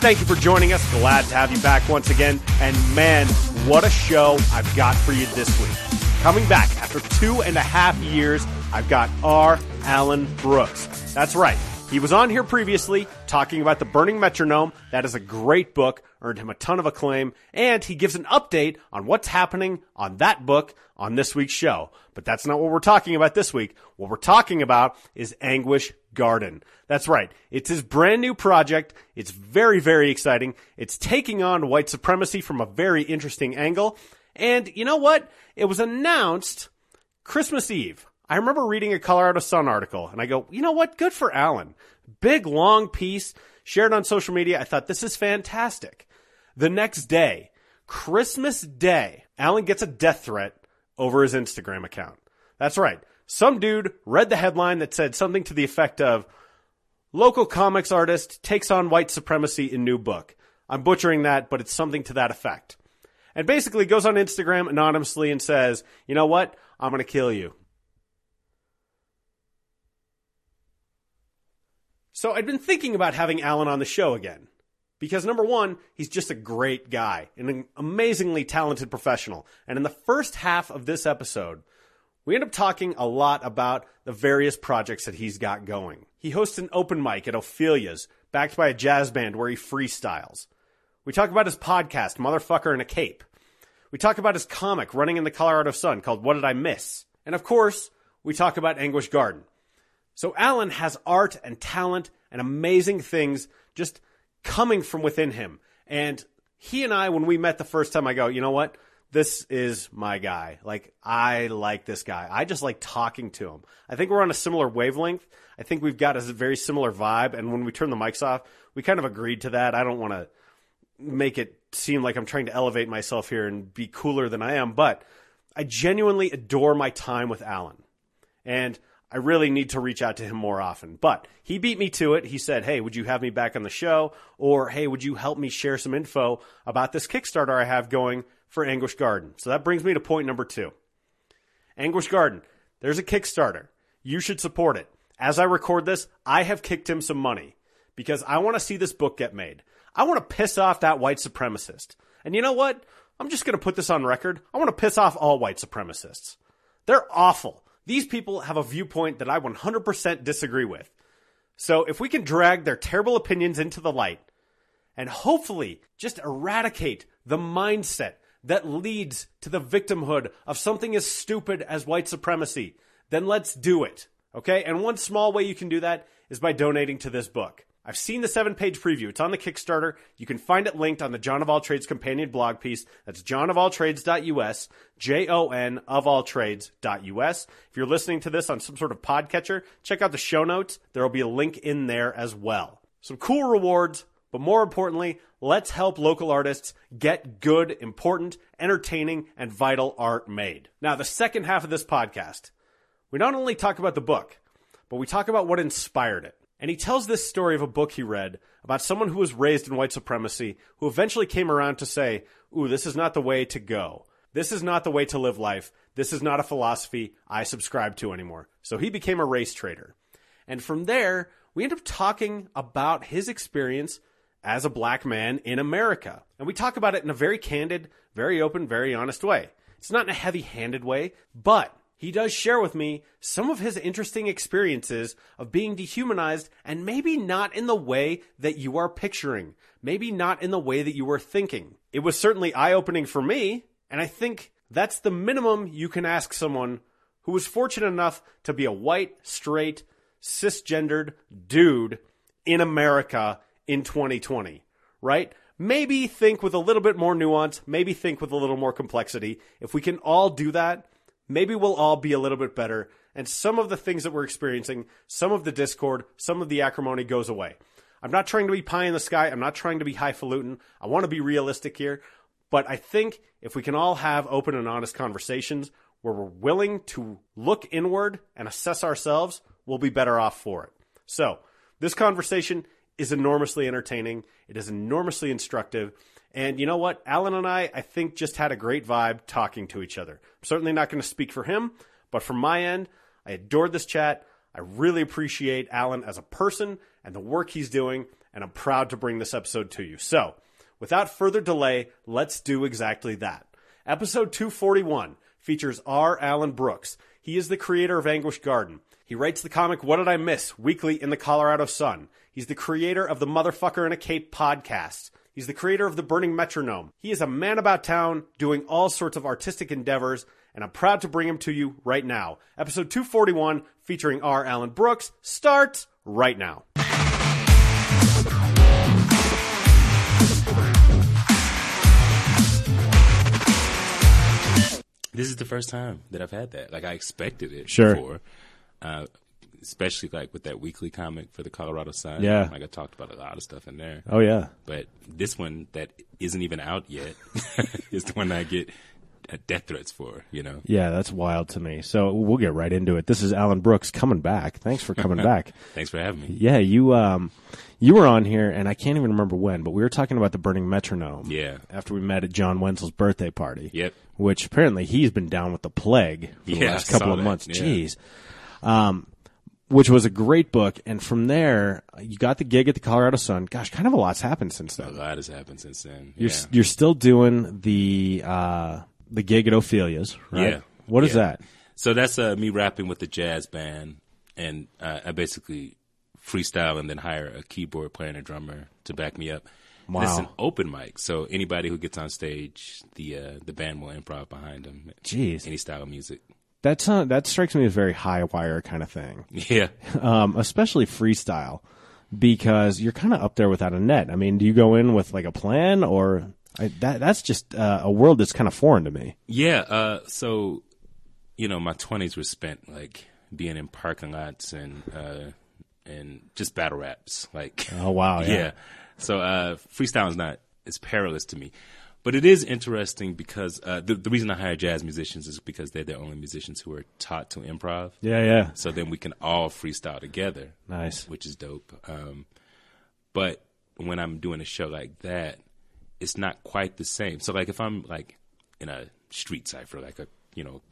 Thank you for joining us. Glad to have you back once again. And man, what a show I've got for you this week. Coming back after two and a half years, I've got R. Alan Brooks. That's right. He was on here previously talking about the Burning Metronome. That is a great book, earned him a ton of acclaim, and he gives an update on what's happening on that book on this week's show. But that's not what we're talking about this week. What we're talking about is Anguish Garden. That's right. It's his brand new project. It's very, very exciting. It's taking on white supremacy from a very interesting angle. And you know what? It was announced Christmas Eve. I remember reading a Colorado Sun article and I go, you know what? Good for Alan. Big long piece shared on social media. I thought this is fantastic. The next day, Christmas Day, Alan gets a death threat over his Instagram account. That's right. Some dude read the headline that said something to the effect of local comics artist takes on white supremacy in new book. I'm butchering that, but it's something to that effect. And basically goes on Instagram anonymously and says, you know what? I'm going to kill you. So I'd been thinking about having Alan on the show again. Because number one, he's just a great guy, an amazingly talented professional. And in the first half of this episode, we end up talking a lot about the various projects that he's got going. He hosts an open mic at Ophelia's, backed by a jazz band where he freestyles. We talk about his podcast, Motherfucker in a Cape. We talk about his comic running in the Colorado Sun called What Did I Miss? And of course, we talk about Anguish Garden. So Alan has art and talent and amazing things just coming from within him. And he and I, when we met the first time, I go, you know what? This is my guy. Like, I like this guy. I just like talking to him. I think we're on a similar wavelength. I think we've got a very similar vibe. And when we turn the mics off, we kind of agreed to that. I don't want to make it seem like I'm trying to elevate myself here and be cooler than I am, but I genuinely adore my time with Alan. And I really need to reach out to him more often. But he beat me to it. He said, Hey, would you have me back on the show? Or, Hey, would you help me share some info about this Kickstarter I have going for Anguish Garden? So that brings me to point number two. Anguish Garden, there's a Kickstarter. You should support it. As I record this, I have kicked him some money because I want to see this book get made. I want to piss off that white supremacist. And you know what? I'm just going to put this on record. I want to piss off all white supremacists. They're awful. These people have a viewpoint that I 100% disagree with. So if we can drag their terrible opinions into the light and hopefully just eradicate the mindset that leads to the victimhood of something as stupid as white supremacy, then let's do it. Okay? And one small way you can do that is by donating to this book. I've seen the seven page preview. It's on the Kickstarter. You can find it linked on the John of All Trades companion blog piece. That's johnofalltrades.us, J O N of all trades.us. If you're listening to this on some sort of podcatcher, check out the show notes. There will be a link in there as well. Some cool rewards, but more importantly, let's help local artists get good, important, entertaining, and vital art made. Now, the second half of this podcast, we not only talk about the book, but we talk about what inspired it. And he tells this story of a book he read about someone who was raised in white supremacy who eventually came around to say, Ooh, this is not the way to go. This is not the way to live life. This is not a philosophy I subscribe to anymore. So he became a race trader. And from there, we end up talking about his experience as a black man in America. And we talk about it in a very candid, very open, very honest way. It's not in a heavy handed way, but he does share with me some of his interesting experiences of being dehumanized and maybe not in the way that you are picturing, maybe not in the way that you were thinking. It was certainly eye opening for me, and I think that's the minimum you can ask someone who was fortunate enough to be a white, straight, cisgendered dude in America in 2020, right? Maybe think with a little bit more nuance, maybe think with a little more complexity. If we can all do that, maybe we'll all be a little bit better. And some of the things that we're experiencing, some of the discord, some of the acrimony goes away. I'm not trying to be pie in the sky. I'm not trying to be highfalutin. I want to be realistic here. But I think if we can all have open and honest conversations where we're willing to look inward and assess ourselves, we'll be better off for it. So, this conversation is enormously entertaining. It is enormously instructive. And you know what? Alan and I, I think, just had a great vibe talking to each other. I'm certainly not going to speak for him, but from my end, I adored this chat. I really appreciate Alan as a person and the work he's doing, and I'm proud to bring this episode to you. So, without further delay, let's do exactly that. Episode 241 features R. Alan Brooks. He is the creator of Anguish Garden. He writes the comic What Did I Miss weekly in the Colorado Sun. He's the creator of the Motherfucker in a Cape podcast. He's the creator of the Burning Metronome. He is a man about town doing all sorts of artistic endeavors, and I'm proud to bring him to you right now. Episode 241 featuring R. Alan Brooks starts right now. This is the first time that I've had that. Like I expected it Sure. before. Uh, especially like with that weekly comic for the Colorado Sun. Yeah. Like I talked about a lot of stuff in there. Oh, yeah. But this one that isn't even out yet is the one I get uh, death threats for, you know? Yeah, that's wild to me. So we'll get right into it. This is Alan Brooks coming back. Thanks for coming back. Thanks for having me. Yeah, you um, you were on here, and I can't even remember when, but we were talking about the Burning Metronome. Yeah. After we met at John Wenzel's birthday party. Yep. Which apparently he's been down with the plague for the Yeah, last couple of that. months. Yeah. Jeez. Um, which was a great book, and from there you got the gig at the Colorado Sun. Gosh, kind of a lot's happened since then. A lot has happened since then. You're yeah. you're still doing the uh the gig at Ophelia's, right? Yeah. What is Yeah. that? So that's uh, me rapping with the jazz band, and uh, I basically freestyle and then hire a keyboard player and a drummer to back me up. And It's an open mic, so anybody who gets on stage, the uh, the band will improv behind them. Jeez. any style of music. That sound, that strikes me as a very high wire kind of thing, Yeah, um, especially freestyle, because you're kind of up there without a net. I mean, do you go in with like a plan, or I, that that's just uh, a world that's kind of foreign to me. yeah. Uh, so you know, my twenties were spent like being in parking lots and uh, and just battle raps. Like, Oh wow, yeah, So uh, freestyle is not it's perilous to me, but it is interesting because uh, the the reason I hire jazz musicians is because they're the only musicians who are taught to improv. yeah, yeah. So then we can all freestyle together, Nice. which is dope. Um, but when I'm doing a show like that, it's not quite the same. So like if I'm like in a street cipher, like a you know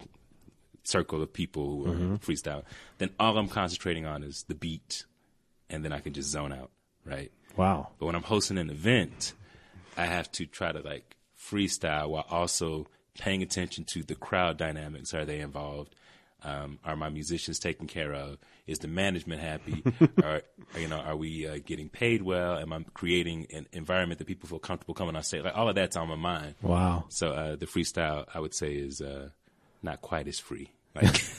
circle of people who are freestyle, then all I'm concentrating on is the beat, and then I can just zone out, right? Wow. But when I'm hosting an event, I have to try to like freestyle while also paying attention to the crowd dynamics. Are they involved? Um, are my musicians taken care of? Is the management happy? are you know? Are we uh, getting paid well? Am I creating an environment that people feel comfortable coming on stage? Like all of that's on my mind. Wow. So uh, the freestyle, I would say, is uh, not quite as free. Like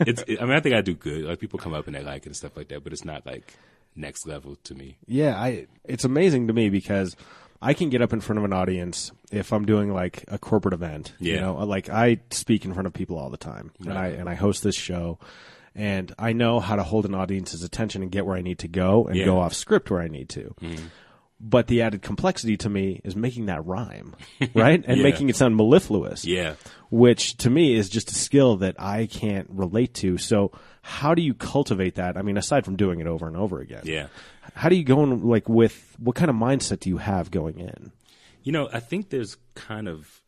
it's. I mean, I think I do good. Like people come up and they like it and stuff like that, but it's not like next level to me. Yeah, I it's amazing to me because I can get up in front of an audience if I'm doing like a corporate event. Yeah. You know, like I speak in front of people all the time. And I and I host this show and I know how to hold an audience's attention and get where I need to go and Yeah. go off script where I need to. Mm-hmm. But the added complexity to me is making that rhyme, right? And Yeah. making it sound mellifluous Yeah. which to me is just a skill that I can't relate to. So how do you cultivate that? I mean, aside from doing it over and over again, Yeah. How do you go in like with what kind of mindset do you have going in? You know, I think there's kind of,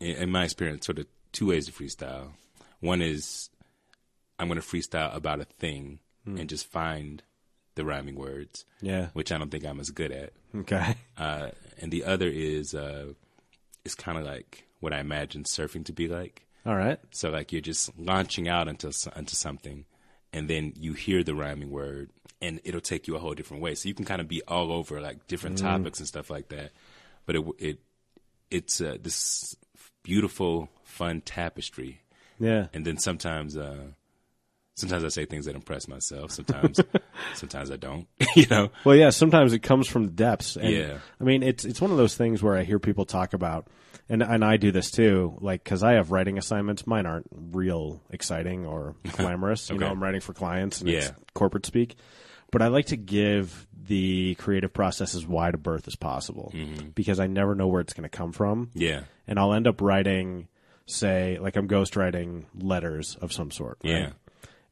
in my experience, sort of two ways to freestyle. One is I'm going to freestyle about a thing and just find the rhyming words, Yeah. which I don't think I'm as good at. Okay. Uh, and the other is uh, it's kind of like what I imagine surfing to be like. All right. So like you're just launching out into into something, and then you hear the rhyming word, and it'll take you a whole different way. So you can kind of be all over like different topics and stuff like that. But it it it's uh, this beautiful, fun tapestry. Yeah. And then sometimes, uh, sometimes I say things that impress myself. Sometimes, sometimes I don't. you know. Well, yeah. Sometimes it comes from the depths. And, Yeah. I mean, it's it's one of those things where I hear people talk about, and and I do this too. Like, because I have writing assignments. Mine aren't real exciting or glamorous. okay. You know, I'm writing for clients and it's corporate speak. But I like to give the creative process as wide a berth as possible because I never know where it's going to come from. Yeah. and I'll end up writing, say, like I'm ghostwriting letters of some sort. right? Yeah.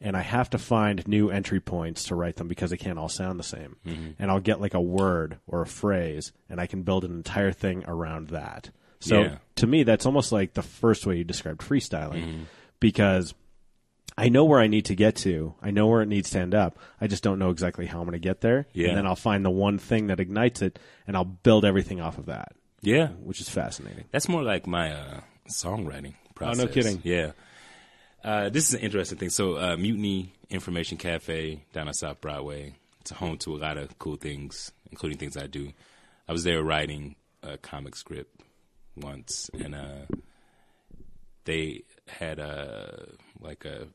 And I have to find new entry points to write them because they can't all sound the same. Mm-hmm. And I'll get like a word or a phrase, and I can build an entire thing around that. So Yeah. to me, that's almost like the first way you described freestyling Mm-hmm. because I know where I need to get to. I know where it needs to end up. I just don't know exactly how I'm going to get there. Yeah. And then I'll find the one thing that ignites it, and I'll build everything off of that, Yeah. which is fascinating. That's more like my uh, songwriting process. Oh, no kidding. Yeah. Uh, this is an interesting thing. So, uh, Mutiny Information Cafe down on South Broadway. It's a home to a lot of cool things, including things I do. I was there writing a comic script once, and uh, they had a like a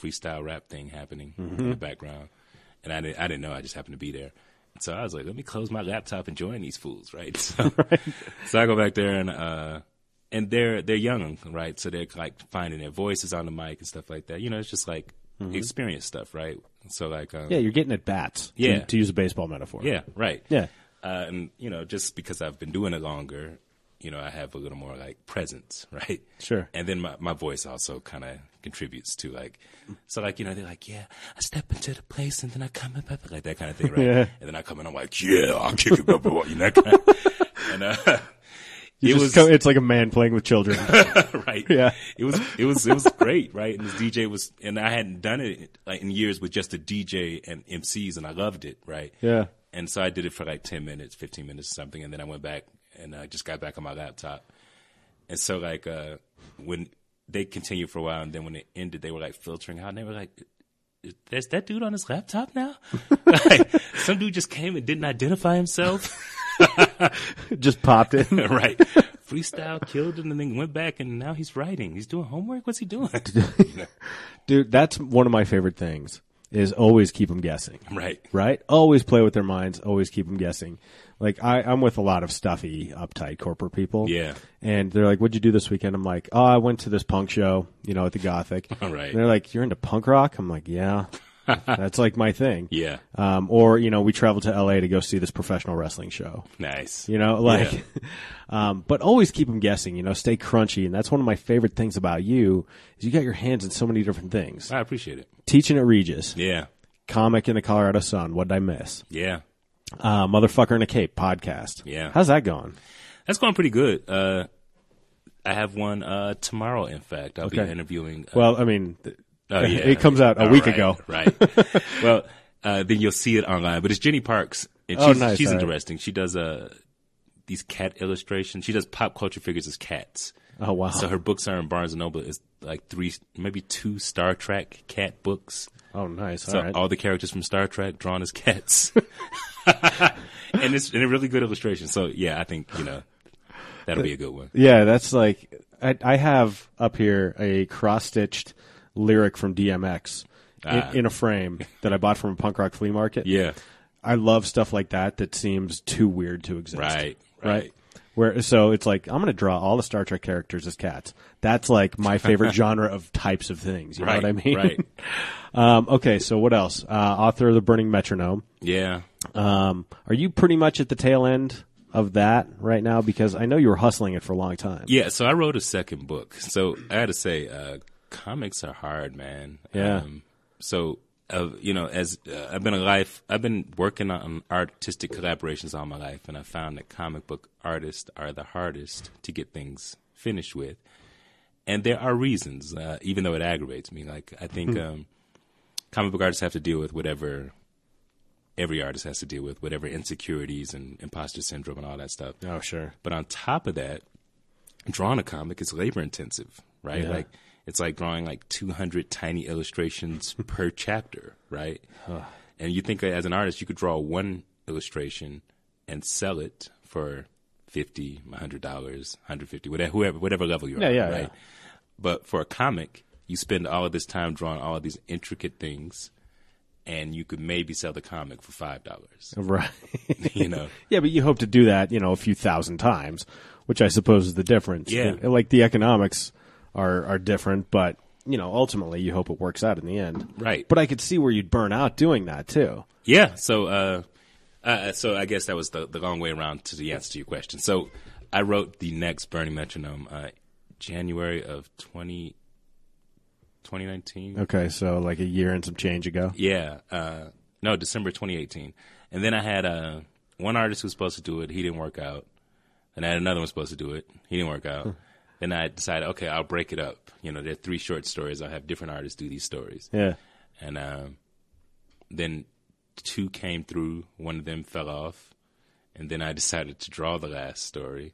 freestyle rap thing happening in the background, and I didn't I didn't know. I just happened to be there. So I was like, let me close my laptop and join these fools, right? So, so I go back there and uh and they're they're young, right? So they're like finding their voices on the mic and stuff like that. You know, it's just like experience stuff, right? So like um, Yeah, you're getting at bats. to- Yeah. To, use a baseball metaphor. yeah, right. Yeah. Uh, and you know, just because I've been doing it longer, you know, I have a little more like presence, right? Sure. And then my, my voice also kind of contributes to like, so like, you know, they're like, yeah, I step into the place and then I come up, like that kind of thing, right? Yeah. And then I come in, I'm like, yeah, I'll kick it up, you know, kind of, and, uh, You it was, come- it's like a man playing with children. right. Yeah. It was it was it was great, right? And this DJ was and I hadn't done it like in years with just a DJ and MCs and I loved it, right? Yeah. And so I did it for like 10 minutes, 15 minutes or something and then I went back and I just got back on my laptop. And so like uh when they continued for a while and then when it ended they were like filtering out and they were like there's that dude on his laptop now? like, some dude just came and didn't identify himself. just popped in. right. Freestyle killed it and then went back and now he's writing. He's doing homework. What's he doing? Dude, that's one of my favorite things is always keep them guessing. right. Right? Always play with their minds, always keep them guessing. Like I, I'm with a lot of stuffy, uptight corporate people. Yeah. And they're like, "What'd you do this weekend?" I'm like, "Oh, I went to this punk show, you know, at the Gothic." All right. And they're like, "You're into punk rock?" I'm like, "Yeah, that's like my thing." Yeah. Um, or you know, we traveled to LA to go see this professional wrestling show. Nice. You know, like, um, but always keep them guessing. You know, stay crunchy, and that's one of my favorite things about you is you got your hands in so many different things. I appreciate it. Teaching at Regis, Yeah. comic in the Colorado Sun. What did I miss? Yeah. Uh, Motherfucker in a Cape podcast. Yeah. how's that going? That's going pretty good. Uh, I have one uh, tomorrow, in fact. I'll be interviewing. Uh, Well, I mean, th- oh, yeah. it comes out a All week right, ago. Right. well, uh, then you'll see it online. But it's Jenny Parks. And Oh, she's, nice. she's All right. interesting. She does uh, these cat illustrations. She does pop culture figures as cats. Oh wow. So her books are in Barnes and Noble. It's like three, maybe two Star Trek cat books. oh nice. So All right. all the characters from Star Trek drawn as cats, and it's and a really good illustration. So yeah, I think you know that'll be a good one. yeah, that's like I, I have up here a cross stitched lyric from DMX Ah. in, in a frame that I bought from a punk rock flea market. Yeah, I love stuff like that that seems too weird to exist. right, right? right. Where so it's like I'm going to draw all the Star Trek characters as cats. That's like my favorite genre of types of things. You know what I mean? right. um, okay, so what else? Uh, author of the Burning Metronome. Yeah, Um, are you pretty much at the tail end of that right now? Because I know you were hustling it for a long time. yeah. So I wrote a second book. So I had to say, uh, comics are hard, man. Yeah. Um, so uh, you know, as uh, I've been a life, I've been working on artistic collaborations all my life, and I found that comic book artists are the hardest to get things finished with. And there are reasons, uh, even though it aggravates me. Like I think um, comic book artists have to deal with whatever every artist has to deal with, whatever insecurities and imposter syndrome and all that stuff. Oh, sure. But on top of that, drawing a comic is labor intensive, right? Yeah. Like it's like drawing like 200 tiny illustrations per chapter, right? and you think as an artist, you could draw one illustration and sell it for 50 100 dollars 150 whatever whoever whatever level you're Yeah, on yeah, right yeah. but for a comic you spend all of this time drawing all of these intricate things and you could maybe sell the comic for five dollars Right. you know yeah, but you hope to do that, you know, a few thousand times, which I suppose is the difference. Yeah. Like the economics are are different, but you know, ultimately you hope it works out in the end. Right. But I could see where you'd burn out doing that too. Yeah. So, uh, uh, so I guess that was the, the long way around to the answer to your question. So, I wrote the next Burning Metronome uh, January of 20, 2019. Okay, so like a year and some change ago. Yeah. Uh, no, December 2018. And then I had uh, one artist who was supposed to do it. He didn't work out. And I had another one supposed to do it. He didn't work out. Then I decided, okay, I'll break it up. You know, there are three short stories. I'll have different artists do these stories. Yeah. And um, then two came through. One of them fell off. And then I decided to draw the last story.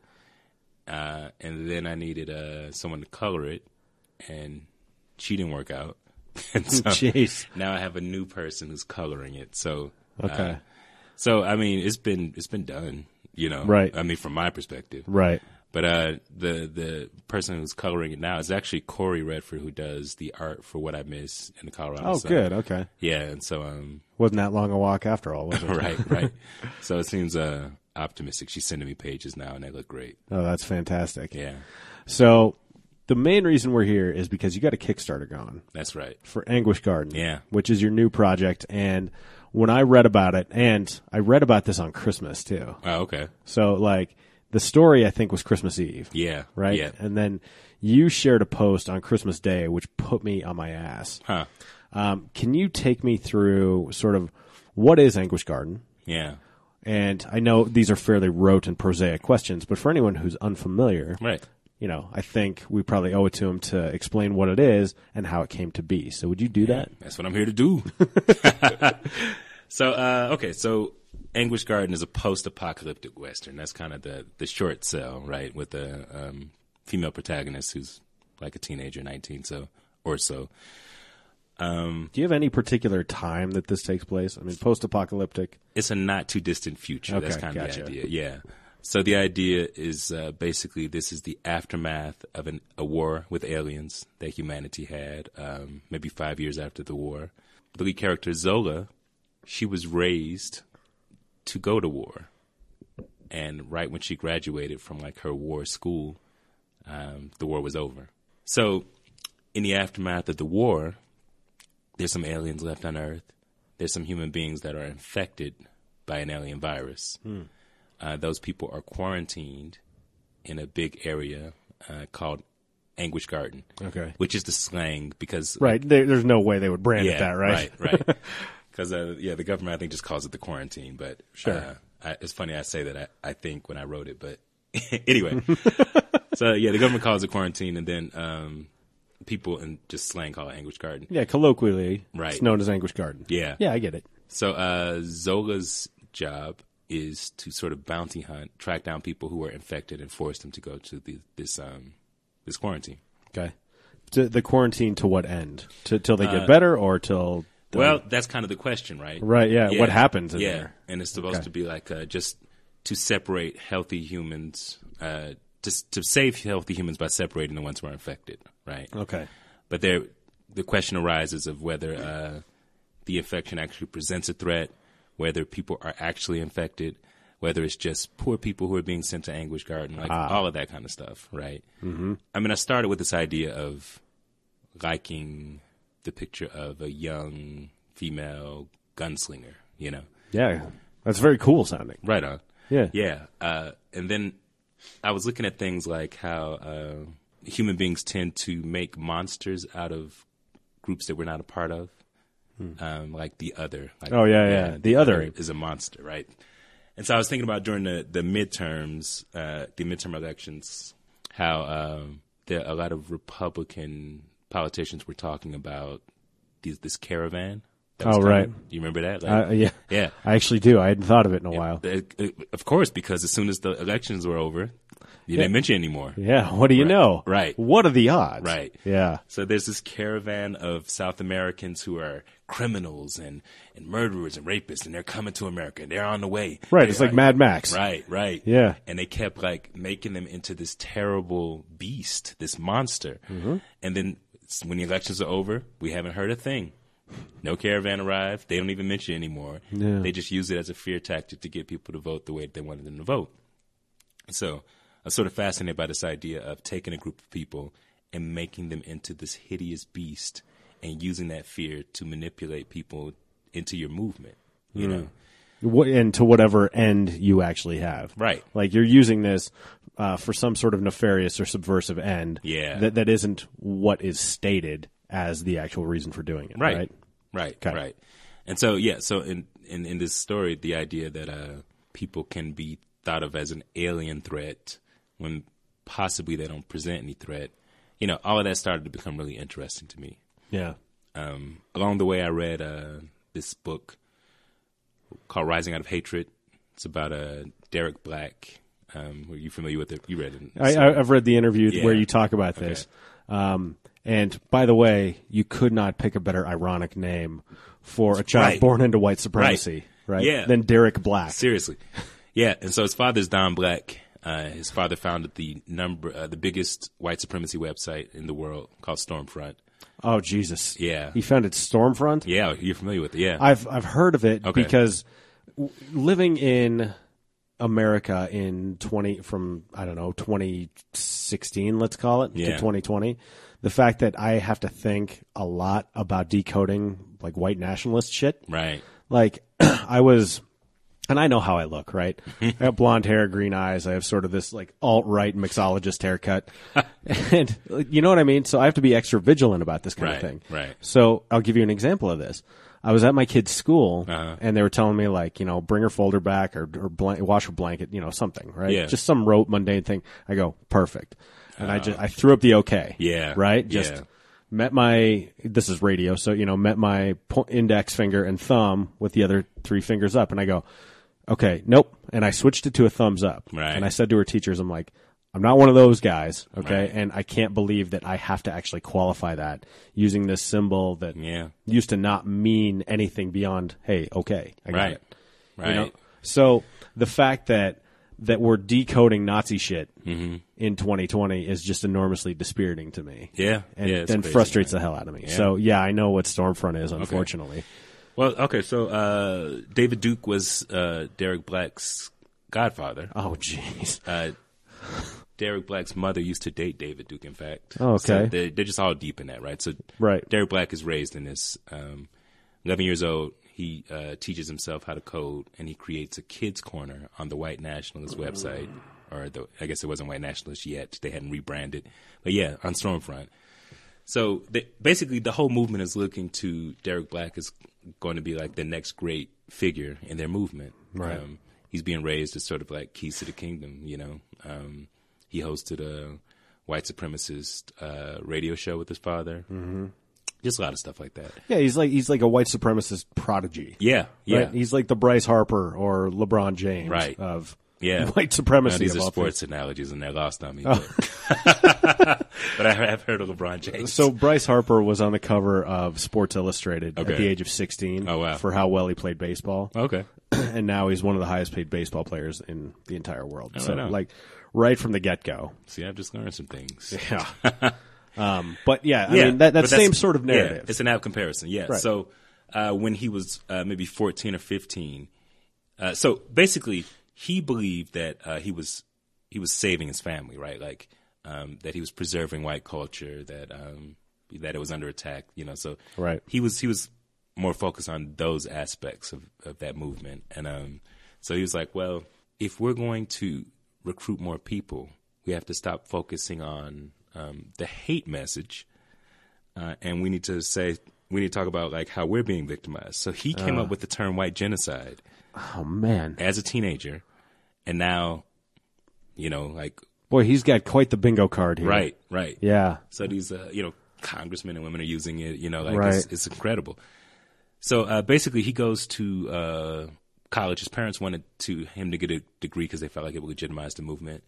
Uh, and then I needed uh, someone to color it. And she didn't work out. and so Jeez. now I have a new person who's coloring it. So uh, Okay. so I mean, it's been it's been done. You know, Right. I mean, from my perspective, Right. But uh, the the person who's coloring it now is actually Corey Redford, who does the art for What I Miss in the Colorado. Oh, Sun. good. Okay. Yeah, and so um, Wasn't that long a walk after all, was it? right, right. so it seems uh optimistic. She's sending me pages now, and they look great. Oh, that's fantastic. Yeah, So the main reason we're here is because you got a Kickstarter going that's right. for Anguish Garden. Yeah. Which is your new project. And when I read about it, and I read about this on Christmas too. Oh, okay. So like the story I think was Christmas Eve. Yeah. Right? Yeah. And then you shared a post on Christmas Day which put me on my ass. Huh. Um, can you take me through sort of what is Anguish Garden? Yeah. And I know these are fairly rote and prosaic questions, but for anyone who's unfamiliar, Right. you know, I think we probably owe it to him to explain what it is and how it came to be. So would you do that? That's what I'm here to do. so, uh, okay, so Anguish Garden is a post-apocalyptic western. That's kind of the the short sell, right? With the um, female protagonist who's like a teenager, 19 so or so. Do you have any particular time that this takes place? I mean, post-apocalyptic. It's a not too distant future. That's Okay, kind of the idea. Yeah. So the idea is uh, basically this is the aftermath of an, a war with aliens that humanity had, um, maybe five years after the war. The lead character Zola, she was raised to go to war, and right when she graduated from like her war school, um, the war was over. So in the aftermath of the war, there's some aliens left on Earth. There's some human beings that are infected by an alien virus. Uh, those people are quarantined in a big area uh, called Anguish Garden. Okay. Which is the slang because Right. There, there's no way they would brand yeah, it that, right? right, right. Because uh, yeah, the government I think just calls it the quarantine. But Sure. uh, I, it's funny I say that I, I think when I wrote it, but anyway. so yeah, the government calls it quarantine, and then um, people in just slang call it Anguish Garden. yeah, colloquially, Right. it's known as Anguish Garden. Yeah. Yeah, I get it. So uh, Zola's job is to sort of bounty hunt, track down people who are infected, and force them to go to the, this um, this quarantine. Okay. To, the quarantine to what end? To, till they get Uh, better or till. The- Well, that's kind of the question, right? Right, yeah. What happens in yeah, there? and it's supposed Okay. to be like uh, just to separate healthy humans, uh, to to save healthy humans by separating the ones who are infected, right? Okay. But there, the question arises of whether uh, the infection actually presents a threat, whether people are actually infected, whether it's just poor people who are being sent to Anguish Garden, like all of that kind of stuff, right? Mm-hmm. I mean, I started with this idea of liking the picture of a young female gunslinger, you know, Yeah. That's very cool sounding. right on. Yeah. Yeah. Uh, and then I was looking at things like how uh, human beings tend to make monsters out of groups that we're not a part of. Um, like the other. Like, Hmm. Oh, yeah, yeah. The Other. is a monster, right? And so I was thinking about during the, the midterms, uh, the midterm elections, how um, there a lot of Republican politicians were talking about these, this caravan. that Oh, coming. right. Do you remember that? Like, Uh, yeah. Yeah. I actually do. I hadn't thought of it in a while. Uh, uh, Of course, because as soon as the elections were over, you didn't mention it anymore. Yeah. What do you know? Right. What are the odds? Right. Yeah. So there's this caravan of South Americans who are criminals and, and murderers and rapists, and they're coming to America. and They're on the way. Right. They It's like Mad Max. Right, right. Yeah. And they kept like making them into this terrible beast, this monster. Mm-hmm. And then when the elections are over, we haven't heard a thing. No caravan arrived. They don't even mention it anymore. Yeah. They just use it as a fear tactic to get people to vote the way they wanted them to vote. So I'm sort of fascinated by this idea of taking a group of people and making them into this hideous beast and using that fear to manipulate people into your movement. You hmm. know, What, and to whatever end you actually have. Right. Like you're using this uh, for some sort of nefarious or subversive end. Yeah. That that isn't what is stated as the actual reason for doing it. Right. right right Okay. right and so yeah so in, in in this story the idea that uh people can be thought of as an alien threat when possibly they don't present any threat you know all of that started to become really interesting to me Yeah. um along the way i read uh this book called rising out of hatred it's about uh derek black um are you familiar with it you read it I, I've read the interview Yeah. where you talk about this. Um, and by the way, you could not pick a better ironic name for a child Right. born into white supremacy, right? Yeah. Than Derek Black. Seriously, yeah. And so his father's Don Black. Uh, his father founded the number, uh, the biggest white supremacy website in the world called Stormfront. Oh Jesus! Yeah. he founded Stormfront. Yeah, you're familiar with it. Yeah, I've I've heard of it Okay. because w- living in America in twenty from I don't know twenty sixteen, let's call it Yeah. to twenty twenty. The fact that I have to think a lot about decoding like white nationalist shit. right. Like I was, and I know how I look, right? I have blonde hair, green eyes. I have sort of this like alt right mixologist haircut, and you know what I mean. So I have to be extra vigilant about this kind Right, of thing. right. So I'll give you an example of this. I was at my kid's school, Uh-huh. and they were telling me like, you know, bring her folder back or, or blank, wash her blanket, you know, something, right? Yeah. Just some rote mundane thing. I go perfect, and I just I threw up the okay. Uh, Yeah, Right. Just yeah. met my this is radio so you know met my po- index finger and thumb with the other three fingers up and i go okay nope and i switched it to a thumbs up Right. and i said to her teachers i'm like i'm not one of those guys okay Right. and i can't believe that i have to actually qualify that using this symbol that Yeah. used to not mean anything beyond hey okay i got Right. it Right. you know? So the fact that that we're decoding Nazi shit in 2020 is just enormously dispiriting to me. Mm-hmm. Yeah. and yeah, crazy, frustrates man. the hell out of me. So yeah, I know what Stormfront is. Unfortunately, Well, okay. So uh, David Duke was uh, Derek Black's godfather. oh jeez. Uh, Derek Black's mother used to date David Duke. In fact. Oh, So okay. they're, they're just all deep in that, right? So Right. Derek Black is raised in this. Um, Eleven years old, he uh, teaches himself how to code, and he creates a kids corner on the White Nationalist website, or the I guess it wasn't White Nationalist yet; they hadn't rebranded, but yeah, on Stormfront. So they, basically, the whole movement is looking to Derek Black is going to be like the next great figure in their movement. Right. Um, he's being raised as sort of like keys to the kingdom. You know, um, he hosted a white supremacist uh, radio show with his father. Mm-hmm. Just a lot of stuff like that. Yeah, he's like he's like a white supremacist prodigy. Yeah, yeah, Right? He's like the Bryce Harper or LeBron James Right. of yeah. white supremacy. Now, these are sports things. analogies, and they're lost on me. But, but I have heard of LeBron James. So Bryce Harper was on the cover of Sports Illustrated at the age of 16 Oh, wow. for how well he played baseball. okay, and now he's one of the highest paid baseball players in the entire world. so right on. like right from the get go. see, I've just learned some things. Yeah. um, but yeah, I yeah, mean that that same sort of yeah, narrative. it's an out comparison. Yeah. Right. So uh, when he was uh, maybe fourteen or fifteen, uh, so basically he believed that uh, he was he was saving his family, right? Like um, that he was preserving white culture, that um, that it was under attack. You know, so Right. He was he was more focused on those aspects of, of that movement, and um, so he was like, well, if we're going to recruit more people, we have to stop focusing on um, the hate message uh, and we need to say we need to talk about like how we're being victimized. So he came up with the term white genocide oh man, as a teenager, and now, you know, like boy, he's got quite the bingo card here. right, right, Yeah. So these, uh, you know, congressmen and women are using it. You know, like Right. it's, it's incredible. So uh, basically, he goes to uh, college. His parents wanted to him to get a degree because they felt like it would legitimize the movement.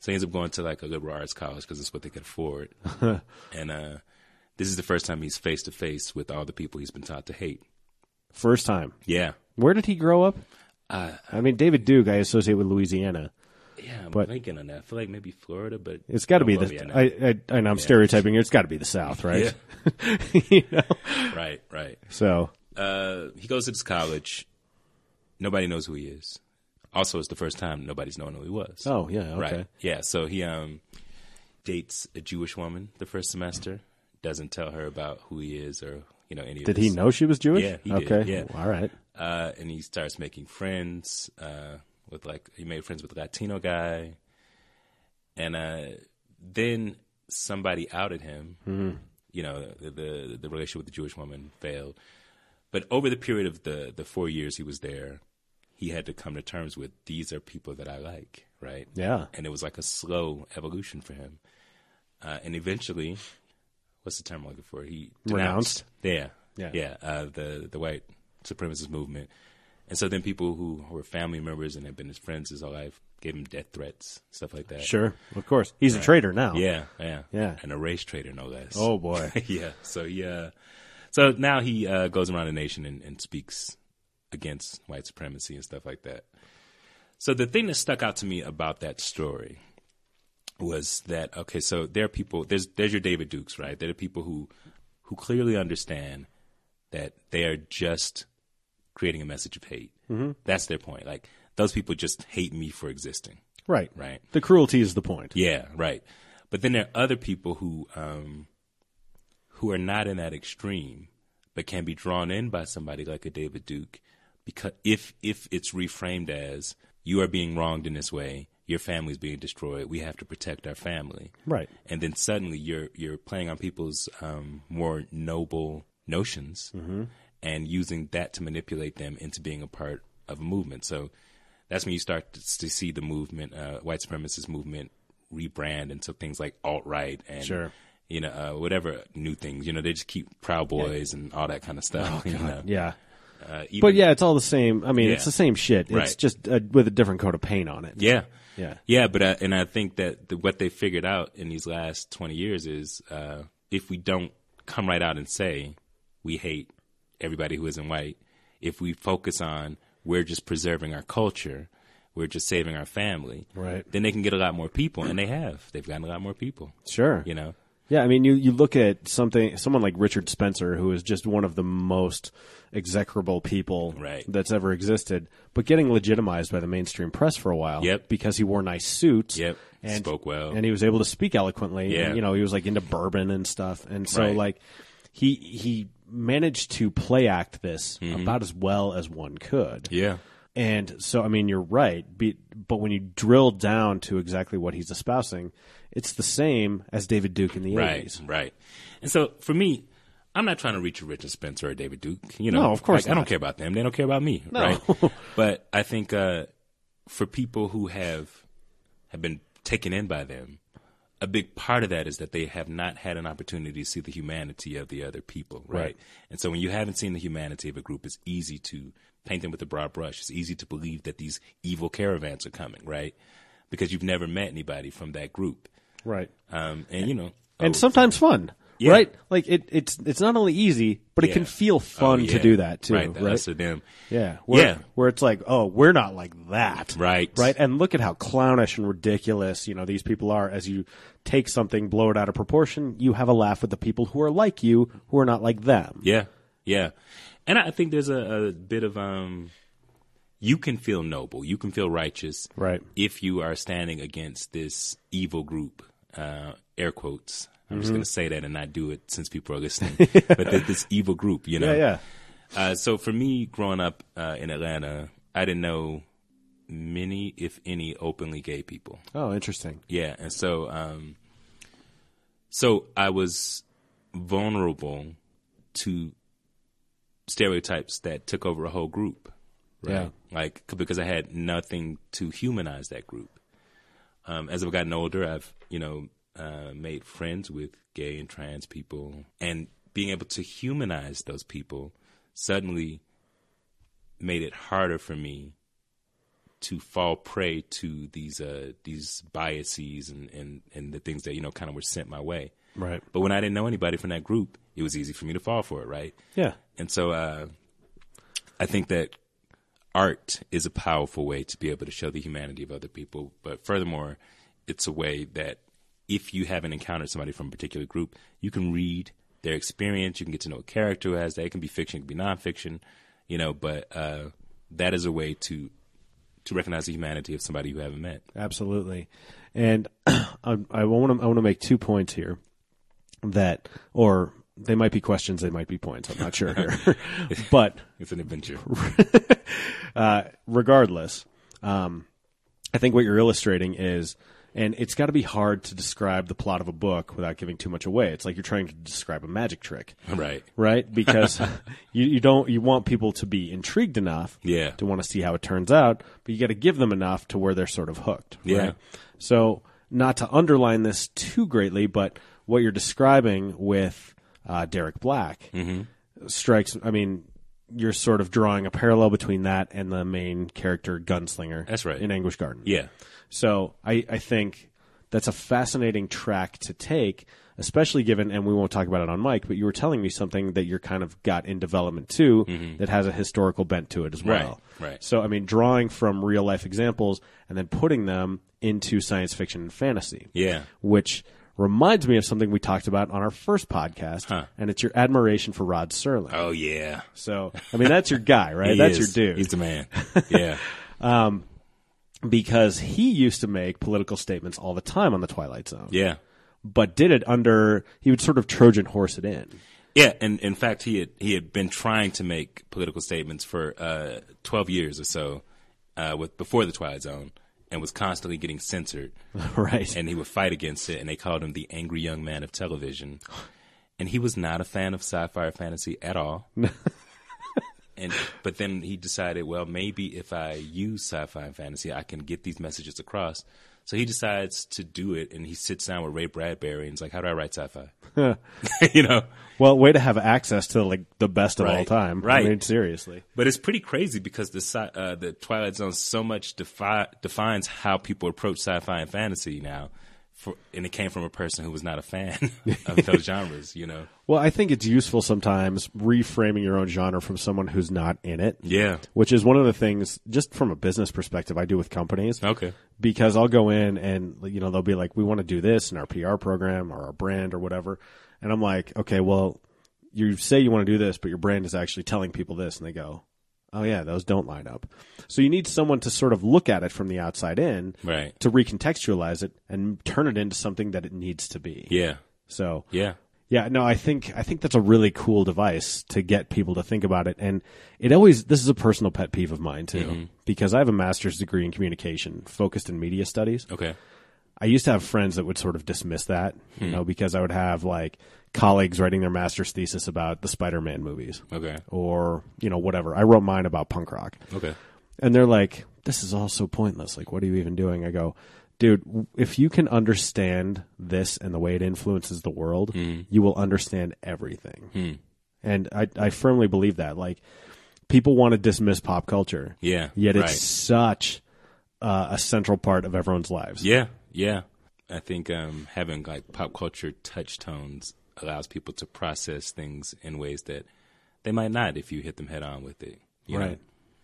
So he ends up going to like a liberal arts college because it's what they could afford. and uh, this is the first time he's face to face with all the people he's been taught to hate. First time. Yeah, Where did he grow up? uh, I mean, David Duke, I associate with Louisiana. yeah. I'm But- thinking on that. I feel like maybe Florida, but It's got to be the. I, I, and I'm stereotyping here. It's got to be the South, right? Yeah. you know? right, right. So uh, he goes to this college. Nobody knows who he is. Also, it's the first time nobody's known who he was. Oh, yeah, okay. Right. Yeah. So he um dates a Jewish woman the first semester. Doesn't tell her about who he is or you know any. of Did he know she was Jewish? Yeah, he did, okay. yeah. All right. Uh, and he starts making friends uh, with like he made friends with a Latino guy, and uh, then somebody outed him. Mm-hmm. You know, the, the the relationship with the Jewish woman failed, but over the period of the the four years he was there, he had to come to terms with these are people that I like, right? Yeah. and it was like a slow evolution for him, uh, and eventually, what's the term I'm looking for? He denounced. Yeah. Yeah, yeah, uh, the the white supremacist movement, and so then people who were family members and had been his friends his whole life gave him death threats, stuff like that. Sure. Of course. He's a traitor now. Yeah, yeah, Yeah. and a race traitor no less. Oh boy. yeah. So he, uh, so now he uh, goes around the nation and, and speaks against white supremacy and stuff like that. So the thing that stuck out to me about that story was that okay, so there are people. There's there's your David Dukes, right? There are people who who clearly understand that they are just creating a message of hate. Mm-hmm. That's their point. Like those people just hate me for existing. Right. Right. The cruelty is the point. Yeah, right. But then there are other people who um, who are not in that extreme, but can be drawn in by somebody like a David Duke, because if if it's reframed as you are being wronged in this way, your family's being destroyed, we have to protect our family, Right. and then suddenly you're you're playing on people's um, more noble notions and using that to manipulate them into being a part of a movement. So that's when you start to, to see the movement, uh, white supremacist movement, rebrand into things like alt right and Sure. you know uh, whatever new things. You know they just keep Proud Boys and all that kind of stuff. you know? Yeah. Uh, But yeah, it's all the same. I mean, it's the same shit. It's Right. just uh, with a different coat of paint on it. Yeah. Yeah. Yeah, but uh, and I think that the, what they figured out in these last 20 years is uh, if we don't come right out and say we hate everybody who isn't white, if we focus on we're just preserving our culture, we're just saving our family, Right. then they can get a lot more people, and they have. They've gotten a lot more people. Sure. You know. Yeah, I mean, you, you look at something, someone like Richard Spencer, who is just one of the most execrable people Right. that's ever existed, but getting legitimized by the mainstream press for a while. Yep. Because he wore nice suits. Yep. And, Spoke well. And he was able to speak eloquently. Yeah. And, you know, he was like into bourbon and stuff. And so, Right. like, he, he managed to play act this Mm-hmm. about as well as one could. Yeah. And so, I mean, you're right. Be, but when you drill down to exactly what he's espousing, it's the same as David Duke in the Right. 80s. Right. Right. And so for me, I'm not trying to reach a Richard Spencer or David Duke. You know, No, of course Like, I don't care about them. They don't care about me. Right. but I think uh, for people who have have been taken in by them, a big part of that is that they have not had an opportunity to see the humanity of the other people. Right. Right. And so when you haven't seen the humanity of a group, it's easy to paint them with a broad brush. It's easy to believe that these evil caravans are coming. Right. Because you've never met anybody from that group. Right. Um, and you know, and oh, sometimes fun. Yeah. Right? Like it, it's it's not only easy, but it Yeah. can feel fun Oh, to do that too. Right, Right. the us or them. Yeah. Where, Yeah. Where it's like, oh, we're not like that. Right. Right. And look at how clownish and ridiculous, you know, these people are. As you take something, blow it out of proportion, you have a laugh with the people who are like you, who are not like them. Yeah, yeah, and I think there's a, a bit of um, you can feel noble, you can feel righteous, Right. If you are standing against this evil group, uh, air quotes. I'm just going to say that and not do it since people are listening. but th- this evil group, you know. Yeah. Yeah. Uh, so for me, growing up uh, in Atlanta, I didn't know many, if any, openly gay people. Oh, interesting. Yeah, and so um so I was vulnerable to stereotypes that took over a whole group. Yeah. Like because I had nothing to humanize that group. Um as I've gotten older, I've, you know, uh made friends with gay and trans people and being able to humanize those people suddenly made it harder for me to fall prey to these uh these biases and and and the things that you know kind of were sent my way. Right. But when I didn't know anybody from that group, it was easy for me to fall for it, right? Yeah. And so uh I think that art is a powerful way to be able to show the humanity of other people, but furthermore, it's a way that if you haven't encountered somebody from a particular group, you can read their experience, you can get to know a character who has that. It can be fiction, it can be nonfiction, you know, but uh that is a way to to recognize the humanity of somebody you haven't met. Absolutely. And I, I want to I want to make two points here that or they might be questions, they might be points. I'm not sure here. but It's an adventure. uh, regardless, um, I think what you're illustrating is, and it's got to be hard to describe the plot of a book without giving too much away. It's like you're trying to describe a magic trick, right. right? Because you, you don't you want people to be intrigued enough, Yeah. to want to see how it turns out, but you got to give them enough to where they're sort of hooked, Yeah. right? So, not to underline this too greatly, but what you're describing with uh, Derek Black strikes. I mean, you're sort of drawing a parallel between that and the main character gunslinger. That's right. in Anguish Garden. Yeah. So I, I think that's a fascinating track to take, especially given, and we won't talk about it on mic, but you were telling me something that you're kind of got in development too that has a historical bent to it as well. Mm-hmm. Right, right. So, I mean, drawing from real life examples and then putting them into science fiction and fantasy. Yeah. Which reminds me of something we talked about on our first podcast, Huh. and it's your admiration for Rod Serling. Oh yeah. So, I mean, that's your guy, right? That's is. your dude He's the man. Yeah. because he used to make political statements all the time on the Twilight Zone. yeah. but did it under he would sort of Trojan horse it in. Yeah, and in fact, he had he had been trying to make political statements for uh, twelve years or so, uh, with before the Twilight Zone, and was constantly getting censored. right. And he would fight against it, and they called him the angry young man of television. And he was not a fan of sci-fi or fantasy at all. and but then he decided, well, maybe if I use sci-fi and fantasy, I can get these messages across. So he decides to do it, and he sits down with Ray Bradbury and he's like, "How do I write sci-fi?" you know. well, way to have access to like the best of all time. Right. I mean, seriously. But it's pretty crazy because the uh, the Twilight Zone so much defi- defines how people approach sci-fi and fantasy now, for, and it came from a person who was not a fan of those genres. You know, Well, I think it's useful sometimes reframing your own genre from someone who's not in it. yeah, Which is one of the things, just from a business perspective, I do with companies. okay, because I'll go in and you know they'll be like, we want to do this in our PR program or our brand or whatever, and I'm like, okay, well, you say you want to do this, but your brand is actually telling people this, and they go, oh yeah, those don't line up. So you need someone to sort of look at it from the outside in, Right. to recontextualize it and turn it into something that it needs to be. yeah, So yeah, yeah, no, I think I think that's a really cool device to get people to think about it, and it always this is a personal pet peeve of mine too mm-hmm. because I have a master's degree in communication focused in media studies. okay, I used to have friends that would sort of dismiss that, you hmm. know, because I would have like colleagues writing their master's thesis about the Spider-Man movies okay, or you know whatever. I wrote mine about punk rock, okay, and they're like, "This is all so pointless. Like, what are you even doing?" I go, "Dude, if you can understand this and the way it influences the world, hmm. you will understand everything." Hmm. And I, I firmly believe that. Like, people want to dismiss pop culture, Yeah, yet right. it's such uh, a central part of everyone's lives. yeah, yeah. I think um, having like pop culture touch tones allows people to process things in ways that they might not if you hit them head on with it. you know? Right.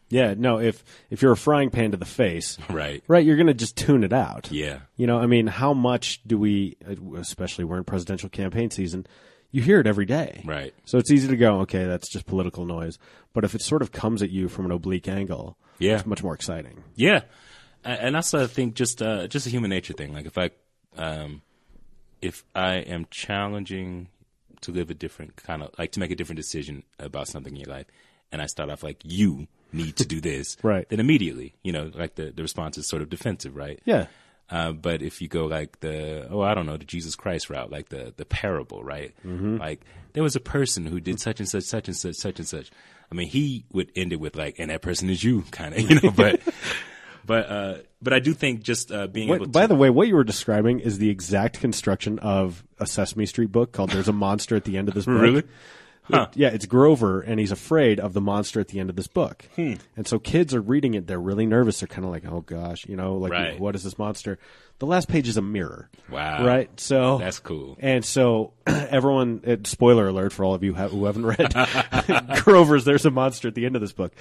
Yeah. No. If if you're a frying pan to the face, Right. right, you're gonna just tune it out. Yeah. You know, I mean, how much do we, especially we're in presidential campaign season, you hear it every day. Right. So it's easy to go, okay, that's just political noise. But if it sort of comes at you from an oblique angle, Yeah. it's much more exciting. Yeah, and also I think just uh, just a human nature thing. Like if I um, if I am challenging to live a different kind of like to make a different decision about something in your life, and I start off like you need to do this, Right. Then immediately, you know, like the the response is sort of defensive, right? Yeah. Uh, but if you go like the oh I don't know the Jesus Christ route, like the the parable, right? Mm-hmm. Like there was a person who did such and such, such and such, such and such. I mean, he would end it with like, and that person is you, kind of, you know. But but uh, but I do think just uh, being able to by the way, what you were describing is the exact construction of a Sesame Street book called "There's a Monster at the End of This Book." Really? It- yeah, it's Grover, and he's afraid of the monster at the end of this book. Hmm. And so kids are reading it; they're really nervous. They're kind of like, "Oh gosh, you know, like Right. what is this monster?" The last page is a mirror. Wow. Right. So That's cool. And so everyone, uh, spoiler alert for all of you ha- who haven't read Grover's "There's a Monster" at the end of this book.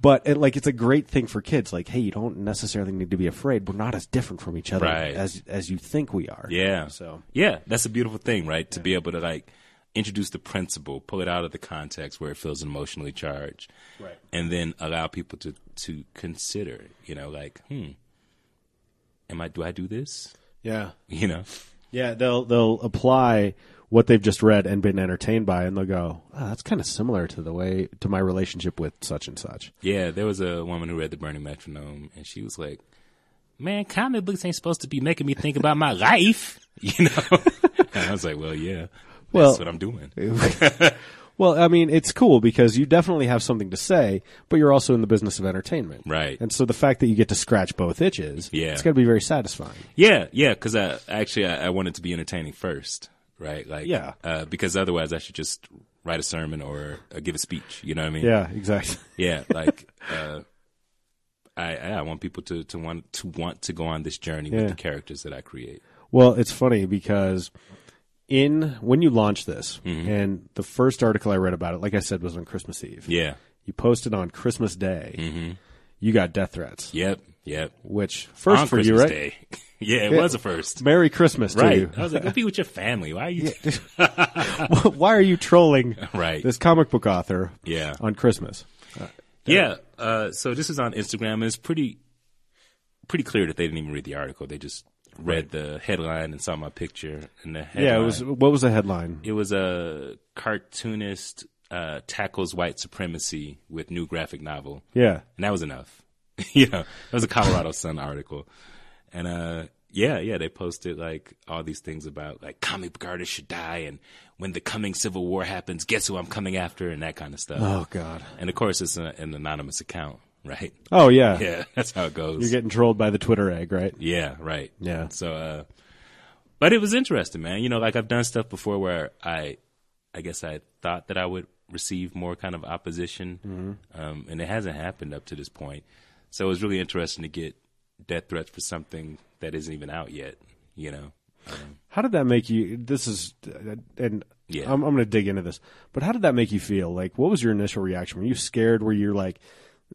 But it, like, it's a great thing for kids. Like, hey, you don't necessarily need to be afraid. We're not as different from each other Right. as as you think we are. Yeah. So yeah, that's a beautiful thing, right? To be able to like introduce the principle, pull it out of the context where it feels emotionally charged, Right. and then allow people to to consider. You know, like, hmm, am I? Do I do this? Yeah. You know, Yeah, they'll they'll apply what they've just read and been entertained by, and they'll go, oh, "That's kind of similar to the way to my relationship with such and such." Yeah, there was a woman who read the Burning Metronome, and she was like, "Man, comic books ain't supposed to be making me think about my life," you know. and I was like, "Well, yeah, that's what I'm doing." Well, I mean, it's cool because you definitely have something to say, but you're also in the business of entertainment, Right. And so the fact that you get to scratch both itches, Yeah. it's got to be very satisfying. Yeah, yeah, because I actually I, I wanted to be entertaining first, right? Like, Yeah. uh, because otherwise I should just write a sermon or uh, give a speech. You know what I mean? Yeah, exactly. yeah. Like, uh, I I want people to to want to want to go on this journey Yeah. with the characters that I create. Well, it's funny because in when you launched this, and the first article I read about it, like I said, was on Christmas Eve. Yeah. You posted on Christmas Day. Mm-hmm. You got death threats, Yep. Yep. which first on for Christmas you, right? Day. yeah, it was a first. Merry Christmas to Right. you. I was like, go be with your family. Why are you? Why are you trolling Right. this comic book author Yeah. on Christmas? Yeah. Uh, so this is on Instagram. and It's pretty, pretty clear that they didn't even read the article. They just read the headline and saw my picture. And the headline, Yeah, it was. What was the headline? It was a cartoonist uh, tackles white supremacy with new graphic novel. Yeah, and that was enough. you know, it was a Colorado Sun article, and uh, yeah, yeah, they posted like all these things about like comic book artists should die, and when the coming civil war happens, guess who I'm coming after, and that kind of stuff. Oh God. And of course, it's an anonymous account, right? Oh yeah. Yeah, that's how it goes. You're getting trolled by the Twitter egg, right? yeah, right. Yeah. So, uh, but it was interesting, man. You know, like I've done stuff before where I, I guess I thought that I would receive more kind of opposition, Mm-hmm. um, and it hasn't happened up to this point. So it was really interesting to get death threats for something that isn't even out yet. You know, How did that make you? This is, and Yeah. I'm, I'm going to dig into this. But how did that make you feel? Like, what was your initial reaction? Were you scared? Were you like,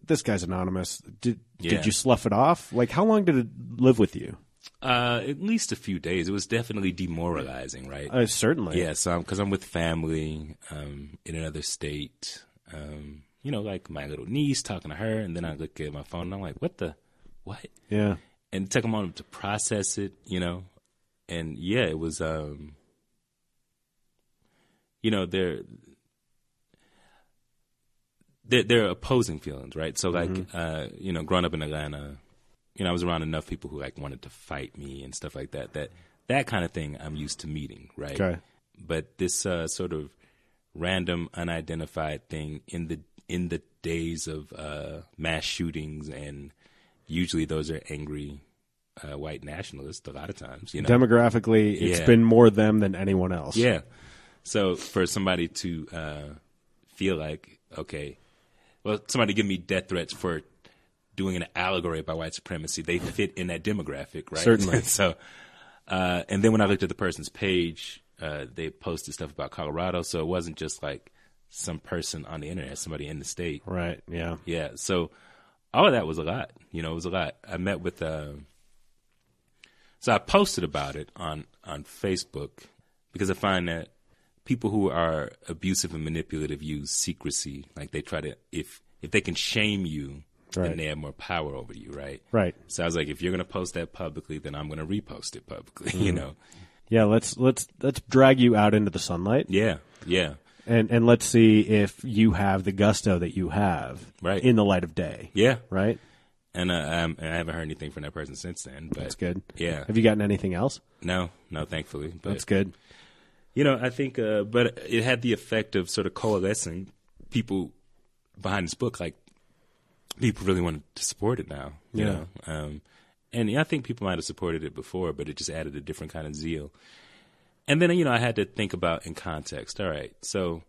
this guy's anonymous? Did Yeah. did you slough it off? Like, how long did it live with you? uh, at least a few days. It was definitely demoralizing, right? Uh, certainly. Yeah, so because I'm with family um, in another state, um, you know, like my little niece talking to her, and then I look at my phone and I'm like, "What the, what?" Yeah. And it took a moment to process it, you know, and yeah, it was, um, you know, they're they're, they're opposing feelings, right? So like, uh, you know, growing up in Atlanta, you know, I was around enough people who like wanted to fight me and stuff like that. That that kind of thing I'm used to meeting, right? Okay. But this uh, sort of random, unidentified thing in the in the days of uh, mass shootings, and usually those are angry uh, white nationalists. A lot of times, you know, Demographically, it's Yeah. been more them than anyone else. yeah. So for somebody to uh, feel like, okay, well, somebody give me death threats for doing an allegory about white supremacy, they fit in that demographic, right? Certainly. so, uh, and then when I looked at the person's page, uh, they posted stuff about Colorado, so it wasn't just like some person on the internet, somebody in the state. Right. Yeah. Yeah. So all of that was a lot. You know, it was a lot. I met with. Uh, so I posted about it on on Facebook because I find that people who are abusive and manipulative use secrecy. Like they try to if if they can shame you, Right. then they have more power over you, right? Right. So I was like, if you're gonna post that publicly, then I'm gonna repost it publicly. You know? Yeah. Let's let's let's drag you out into the sunlight, Yeah. Yeah. and and let's see if you have the gusto that you have Right. in the light of day. Yeah. Right. And, uh, um, I haven't heard anything from that person since then. But That's good. Yeah. Have you gotten anything else? No. No. Thankfully. But That's good. You know, I think, uh, but it had the effect of sort of coalescing people behind this book. Like, people really wanted to support it now. You Yeah. know, um, and yeah, I think people might have supported it before, but it just added a different kind of zeal. And then, you know, I had to think about in context. All right, so,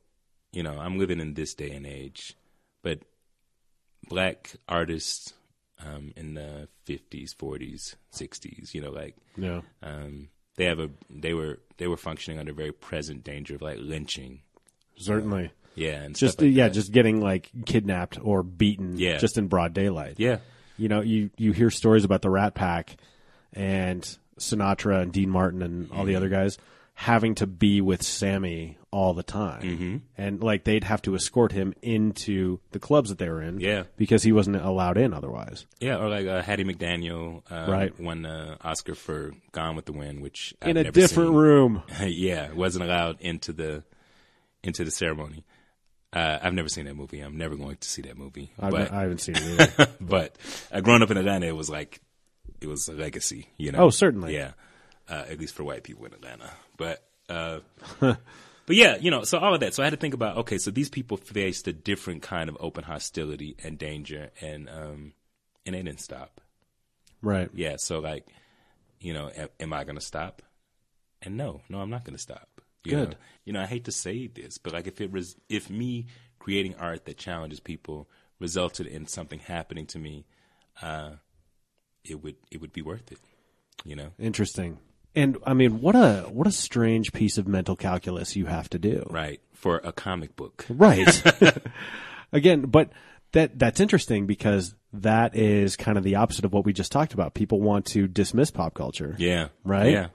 you know, I'm living in this day and age, but black artists um, in the 50s, 40s, 60s, you know, like Yeah. um, they have a they were they were functioning under very present danger of like lynching. Certainly. Yeah, and Just like yeah, that. just getting like kidnapped or beaten Yeah. just in broad daylight. yeah, You know, you you hear stories about the Rat Pack and Sinatra and Dean Martin and all the mm-hmm. other guys having to be with Sammy all the time, Mm-hmm. and like they'd have to escort him into the clubs that they were in, Yeah. because he wasn't allowed in otherwise. Yeah, or like uh, Hattie McDaniel, uh, Right. won the Oscar for Gone with the Wind, which in I've a different seen. room. yeah, wasn't allowed into the into the ceremony. Uh, I've never seen that movie. I'm never going to see that movie. I've, but I haven't seen it either. but uh, growing up in Atlanta, it was like it was a legacy. You know? Oh, certainly. Yeah, uh, at least for white people in Atlanta. But uh, but yeah, you know, so all of that. So I had to think about okay, so these people faced a different kind of open hostility and danger, and um, and they didn't stop. right. Yeah, so like, you know, am, am I going to stop? And no, no, I'm not going to stop. You Good. Know? You know, I hate to say this, but like, if it was, if me creating art that challenges people resulted in something happening to me, uh, it would, it would be worth it. You know, Interesting. And I mean, what a what a strange piece of mental calculus you have to do. right? For a comic book. Right. Again, but that that's interesting because that is kind of the opposite of what we just talked about. People want to dismiss pop culture. Yeah. Right? Yeah.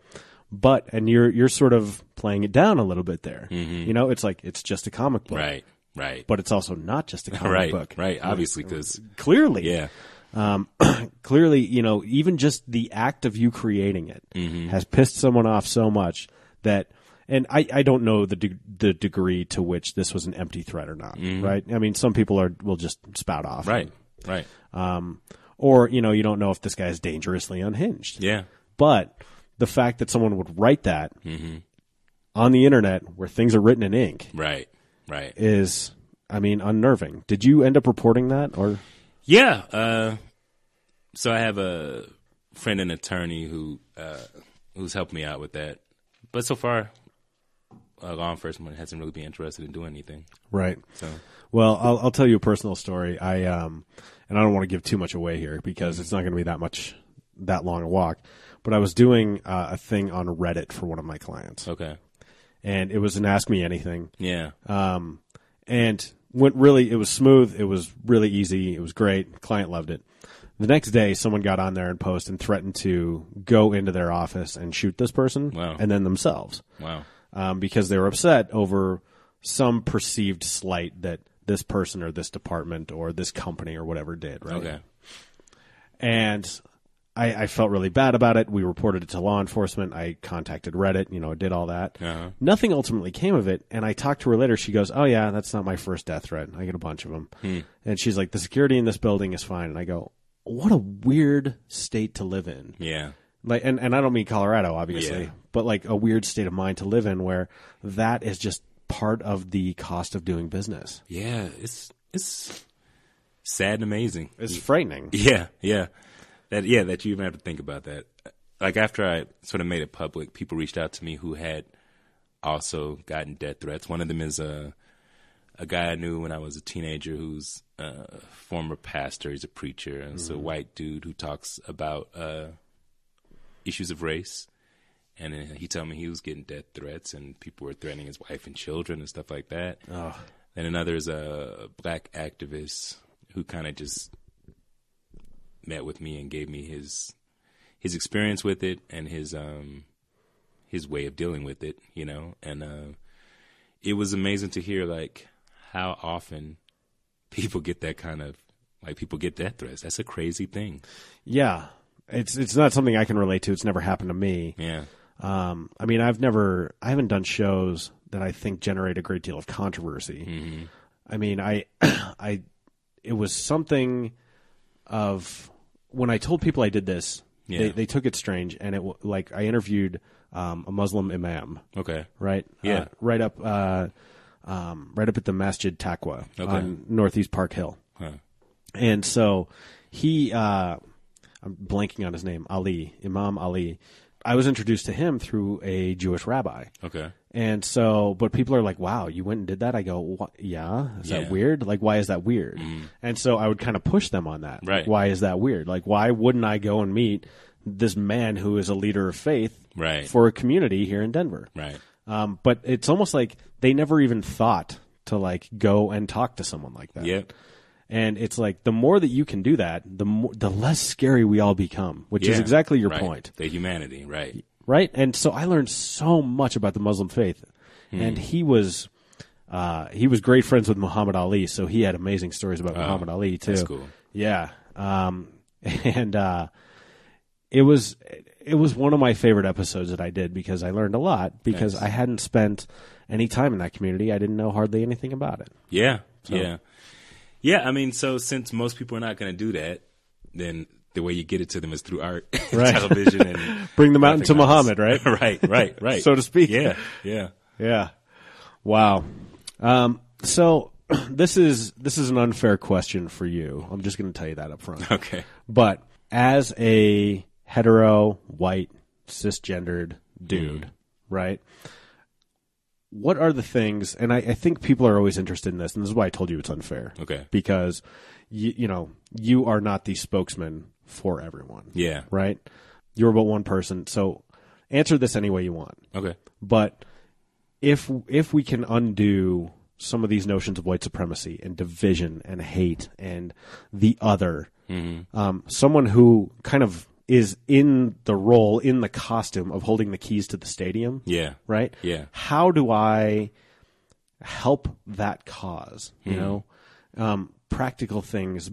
But and you're you're sort of playing it down a little bit there. You know, it's like it's just a comic book. Mm-hmm. Right. Right. But it's also not just a comic right. book. Right. Obviously, because Clearly. yeah. Um, clearly, you know, even just the act of you creating it Mm-hmm. has pissed someone off so much that, and I, I don't know the de- the degree to which this was an empty threat or not, right? I mean, some people are will just spout off, Mm-hmm. Right. Right. Um, or you know, you don't know if this guy is dangerously unhinged, Yeah. but the fact that someone would write that Mm-hmm. on the internet where things are written in ink Right. Right. is, I mean, unnerving. Did you end up reporting that, or Yeah. Uh, so I have a friend and attorney who uh, who's helped me out with that, but so far, uh, law enforcement hasn't really been interested in doing anything. right? So Well, I'll, I'll tell you a personal story. I um, and I don't want to give too much away here because it's not going to be that much that long a walk. But I was doing uh, a thing on Reddit for one of my clients, okay. and it was an Ask Me Anything. Yeah. Um, and went really, it was smooth. It was really easy. It was great. Client loved it. The next day, someone got on there and posted and threatened to go into their office and shoot this person Wow. and then themselves Wow. um, because they were upset over some perceived slight that this person or this department or this company or whatever did. Right. Okay. And I, I felt really bad about it. We reported it to law enforcement. I contacted Reddit. You know, did all that. Uh-huh. Nothing ultimately came of it. And I talked to her later. She goes, "Oh yeah, that's not my first death threat. I get a bunch of them." Hmm. And she's like, "The security in this building is fine." And I go, "What a weird state to live in." Yeah. like and, and I don't mean Colorado obviously, Yeah. but like a weird state of mind to live in where that is just part of the cost of doing business. Yeah. It's it's sad and amazing. It's frightening. Yeah, yeah. That yeah, that you even have to think about that. Like after I sort of made it public, people reached out to me who had also gotten death threats. One of them is a a guy I knew when I was a teenager who's a former pastor. He's a preacher, and it's a white dude who talks about uh, issues of race. And he told me he was getting death threats, and people were threatening his wife and children and stuff like that. And another is a black activist who kind of just met with me and gave me his his experience with it and his um his way of dealing with it, you know. And uh, it was amazing to hear like how often people get that kind of like people get death threats. That's a crazy thing. Yeah. It's it's not something I can relate to. It's never happened to me. Yeah. Um, I mean, I've never, I haven't done shows that I think generate a great deal of controversy. Mm-hmm. I mean, I, I, it was something of when I told people I did this, Yeah. they, they took it strange, and it like I interviewed um, a Muslim imam, Okay. right? Yeah. uh, right up, uh, um, right up at the Masjid Taqwa Okay. on Northeast Park Hill. Huh. And so he, uh, I'm blanking on his name, Ali, Imam Ali. I was introduced to him through a Jewish rabbi. Okay. And so, but people are like, wow, you went and did that? I go, "Wha- yeah. Is Yeah. that weird? Like, why is that weird? And so I would kind of push them on that. Right. Why is that weird? Like, why wouldn't I go and meet this man who is a leader of faith Right. for a community here in Denver? Right. Um, but it's almost like they never even thought to like go and talk to someone like that. Yep. And it's like the more that you can do that, the more, the less scary we all become, which is exactly your Right. point. The humanity, right. right? And so I learned so much about the Muslim faith, Hmm. and he was. Uh, he was great friends with Muhammad Ali, so he had amazing stories about Muhammad Ali too. that's cool. Yeah, um, and uh, it was it was one of my favorite episodes that I did because I learned a lot because. I hadn't spent any time in that community. I didn't know hardly anything about it. Yeah, yeah, yeah. I mean, so since most people are not going to do that, then the way you get it to them is through art, Right. television, and Bring them out into. Muhammad, right? right, right, right, So to speak. Yeah, yeah. Yeah. Wow. Um, so this is this is an unfair question for you. I'm just going to tell you that up front. Okay. But as a hetero, white, cisgendered dude, right? What are the things? And I, I think people are always interested in this, and this is why I told you it's unfair. Okay. Because you, you know you are not the spokesman for everyone. Yeah. Right. You're but one person, so answer this any way you want. Okay. But if if we can undo some of these notions of white supremacy and division and hate and the other, um, someone who kind of is in the role in the costume of holding the keys to the stadium, Yeah. right? Yeah. How do I help that cause? You know, um, practical things,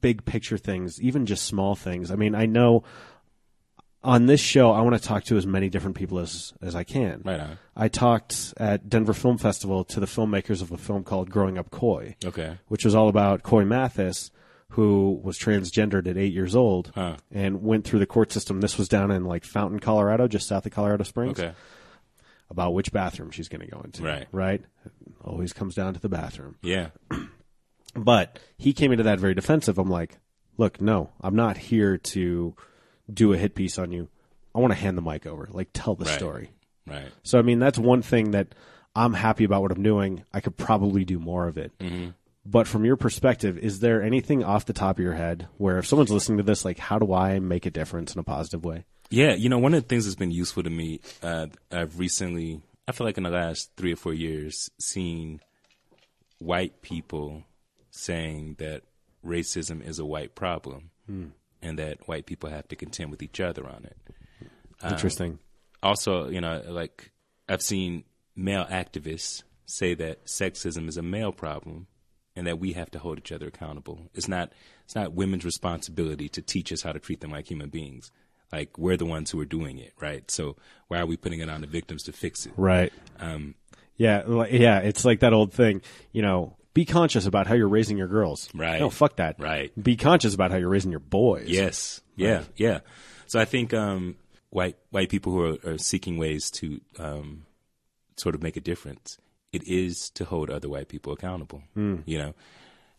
big picture things, even just small things. I mean, I know on this show, I want to talk to as many different people as as I can. Right on. I talked at Denver Film Festival to the filmmakers of a film called Growing Up Coy, Okay. which was all about Coy Mathis, who was transgendered at eight years old Huh. and went through the court system. This was down in like Fountain, Colorado, just south of Colorado Springs Okay. about which bathroom she's going to go into. Right. Right. Always comes down to the bathroom. Yeah. But he came into that very defensive. I'm like, look, no, I'm not here to do a hit piece on you. I want to hand the mic over. Like, tell the Right. story. Right. So, I mean, that's one thing that I'm happy about what I'm doing. I could probably do more of it. Mm-hmm. But from your perspective, is there anything off the top of your head where if someone's listening to this, like, how do I make a difference in a positive way? Yeah, you know, one of the things that's been useful to me, uh, I've recently, I feel like in the last three or four years, seen white people saying that racism is a white problem and that white people have to contend with each other on it. Interesting. Also, you know, like I've seen male activists say that sexism is a male problem and that we have to hold each other accountable. It's not it's not women's responsibility to teach us how to treat them like human beings. Like we're the ones who are doing it, right? So why are we putting it on the victims to fix it? Right. Um, Yeah, yeah, it's like that old thing, you know, be conscious about how you're raising your girls. Right. No, fuck that. Right. Be conscious about how you're raising your boys. Yes. Yeah. Yeah. So I think um, white white people who are, are seeking ways to um, sort of make a difference, it is to hold other white people accountable. You know,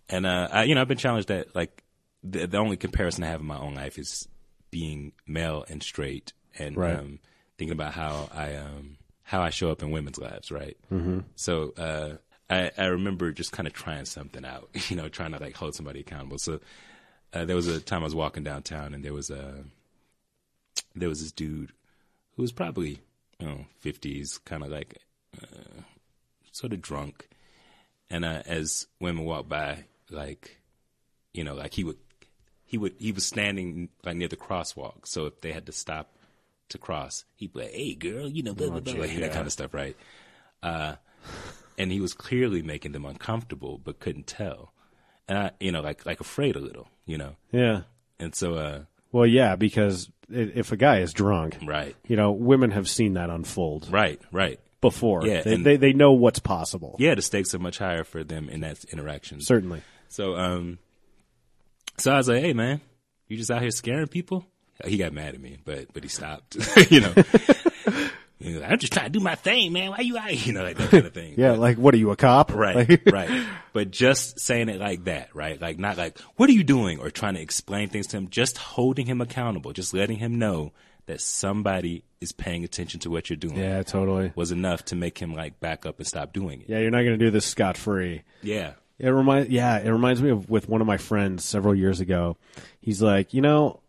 and uh, I, you know, I've been challenged that like the, the only comparison I have in my own life is being male and straight, and Right. um, thinking about how I um, how I show up in women's lives, right? Mm-hmm. So uh, I, I remember just kind of trying something out, you know, trying to like hold somebody accountable. So uh, there was a time I was walking downtown, and there was a there was this dude who was probably you know fifties, kind of like uh, sort of drunk, and uh, as women walked by, like you know, like he would he would he was standing like near the crosswalk, so if they had to stop to cross, he'd be like, "Hey, girl," you know, blah, blah, blah, like that kind of stuff, right? Uh, and he was clearly making them uncomfortable, but couldn't tell, and I, you know, like like afraid a little, you know, Yeah. and so uh, Well, yeah, because if a guy is drunk, right, you know, women have seen that unfold. Right, right. Before. Yeah, they, they they know what's possible. Yeah, the stakes are much higher for them in that interaction. Certainly. So, um, so I was like, "Hey, man, you just out here scaring people?" He got mad at me, but but he stopped. you know, He was like, I'm just trying to do my thing, man. Why you out? You know, like that kind of thing. Yeah, But- like what are you a cop? Right, Like- right. But just saying it like that, right? Like not like, what are you doing? Or trying to explain things to him. Just holding him accountable. Just letting him know that somebody is paying attention to what you're doing. Yeah, totally. Was enough to make him like back up and stop doing it. Yeah, you're not going to do this scot free. Yeah. It reminds yeah, it reminds me of with one of my friends several years ago. He's like, you know,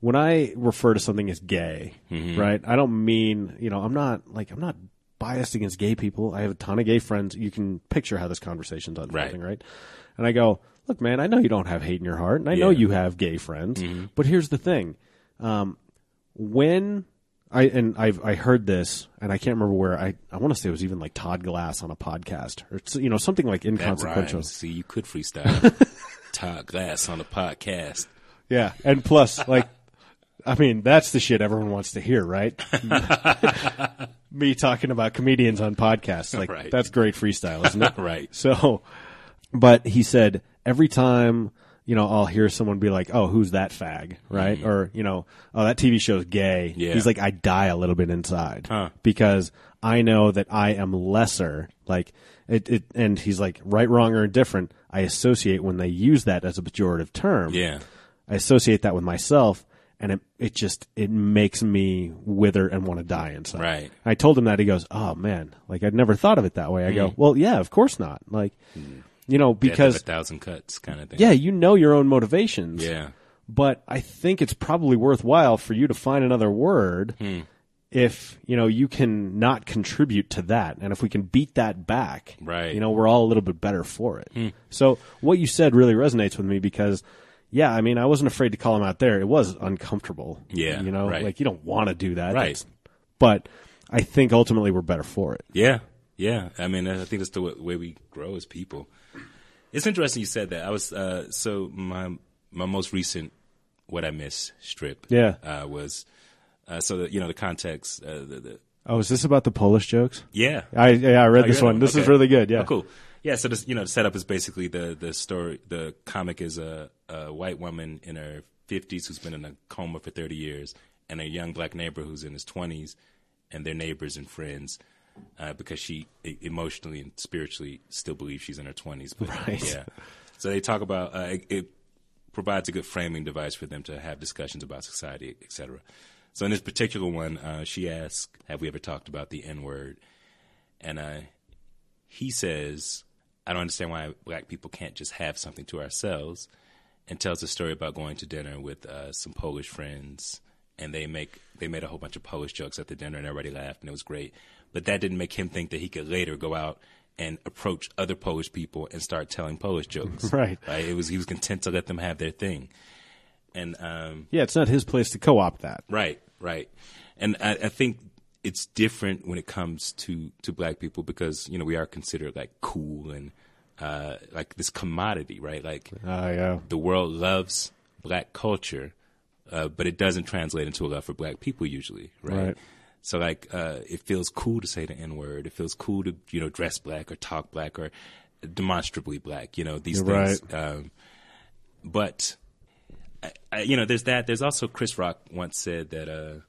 when I refer to something as gay, Mm-hmm. right? I don't mean, you know, I'm not like I'm not biased against gay people. I have a ton of gay friends. You can picture how this conversation's unfolding, right? And I go, look, man, I know you don't have hate in your heart, and I know Yeah. Mm-hmm. you have gay friends, but here's the thing: um, when I and I've I heard this, and I can't remember where. I I want to say it was even like Todd Glass on a podcast, or you know something like inconsequential. See, you could freestyle. Todd Glass on a podcast. Yeah, and plus, like, I mean, that's the shit everyone wants to hear, right? Me talking about comedians on podcasts, like Right. that's great freestyle, isn't it? Right. So, but he said every time you know I'll hear someone be like, "Oh, who's that fag?" Right? Or you know, "Oh, that TV show's gay." Mm-hmm. Yeah. He's like, I die a little bit inside Huh. because I know that I am lesser. Like it, it, and he's like, right, wrong, or indifferent. I associate when they use that as a pejorative term. Yeah. I associate that with myself, and it it just it makes me wither and want to die inside. Right. I told him that he goes, "Oh man, like I'd never thought of it that way." I go, "Well, yeah, of course not." Like, you know, because a thousand cuts kind of thing. yeah, you know your own motivations. Yeah. But I think it's probably worthwhile for you to find another word Hmm. if, you know, you can not contribute to that. And if we can beat that back, Right. Hmm. you know, we're all a little bit better for it. So what you said really resonates with me because yeah, I mean, I wasn't afraid to call him out there. It was uncomfortable. Yeah, You know, right. like you don't want to do that. Right. That's- But I think ultimately we're better for it. Yeah, yeah. I mean, I think that's the way we grow as people. It's interesting you said that. I was uh, so my my most recent what I miss strip. Yeah. uh, was uh, so that you know the context. Uh, the, the, Oh, is this about the Polish jokes? yeah, I yeah, I read Oh, this one. them? This is really good. Yeah. Oh, cool. Yeah, so this, you know, the setup is basically the the story. The comic is a, a white woman in her fifties who's been in a coma for thirty years, and a young black neighbor who's in his twenties, and they're neighbors and friends uh, because she emotionally and spiritually still believes she's in her twenties. Right. Yeah. So they talk about uh, it, it provides a good framing device for them to have discussions about society, etc. So in this particular one, uh, she asks, "Have we ever talked about the N word?" And uh, he says, I don't understand why black people can't just have something to ourselves, and tells a story about going to dinner with uh, some Polish friends, and they make they made a whole bunch of Polish jokes at the dinner, and everybody laughed, and it was great. But that didn't make him think that he could later go out and approach other Polish people and start telling Polish jokes. Right. It was he was content to let them have their thing, and um, Yeah, it's not his place to co-opt that. Right, right. And I, I think it's different when it comes to, to black people because, you know, we are considered like cool and uh, like this commodity, right? Like Uh, yeah. the world loves black culture, uh, but it doesn't translate into a love for black people usually, right? Right. So like, uh, it feels cool to say the N word. It feels cool to, you know, dress black or talk black or demonstrably black, you know, these You're things. Um, but I, I, you know, there's that. There's also Chris Rock once said that uh,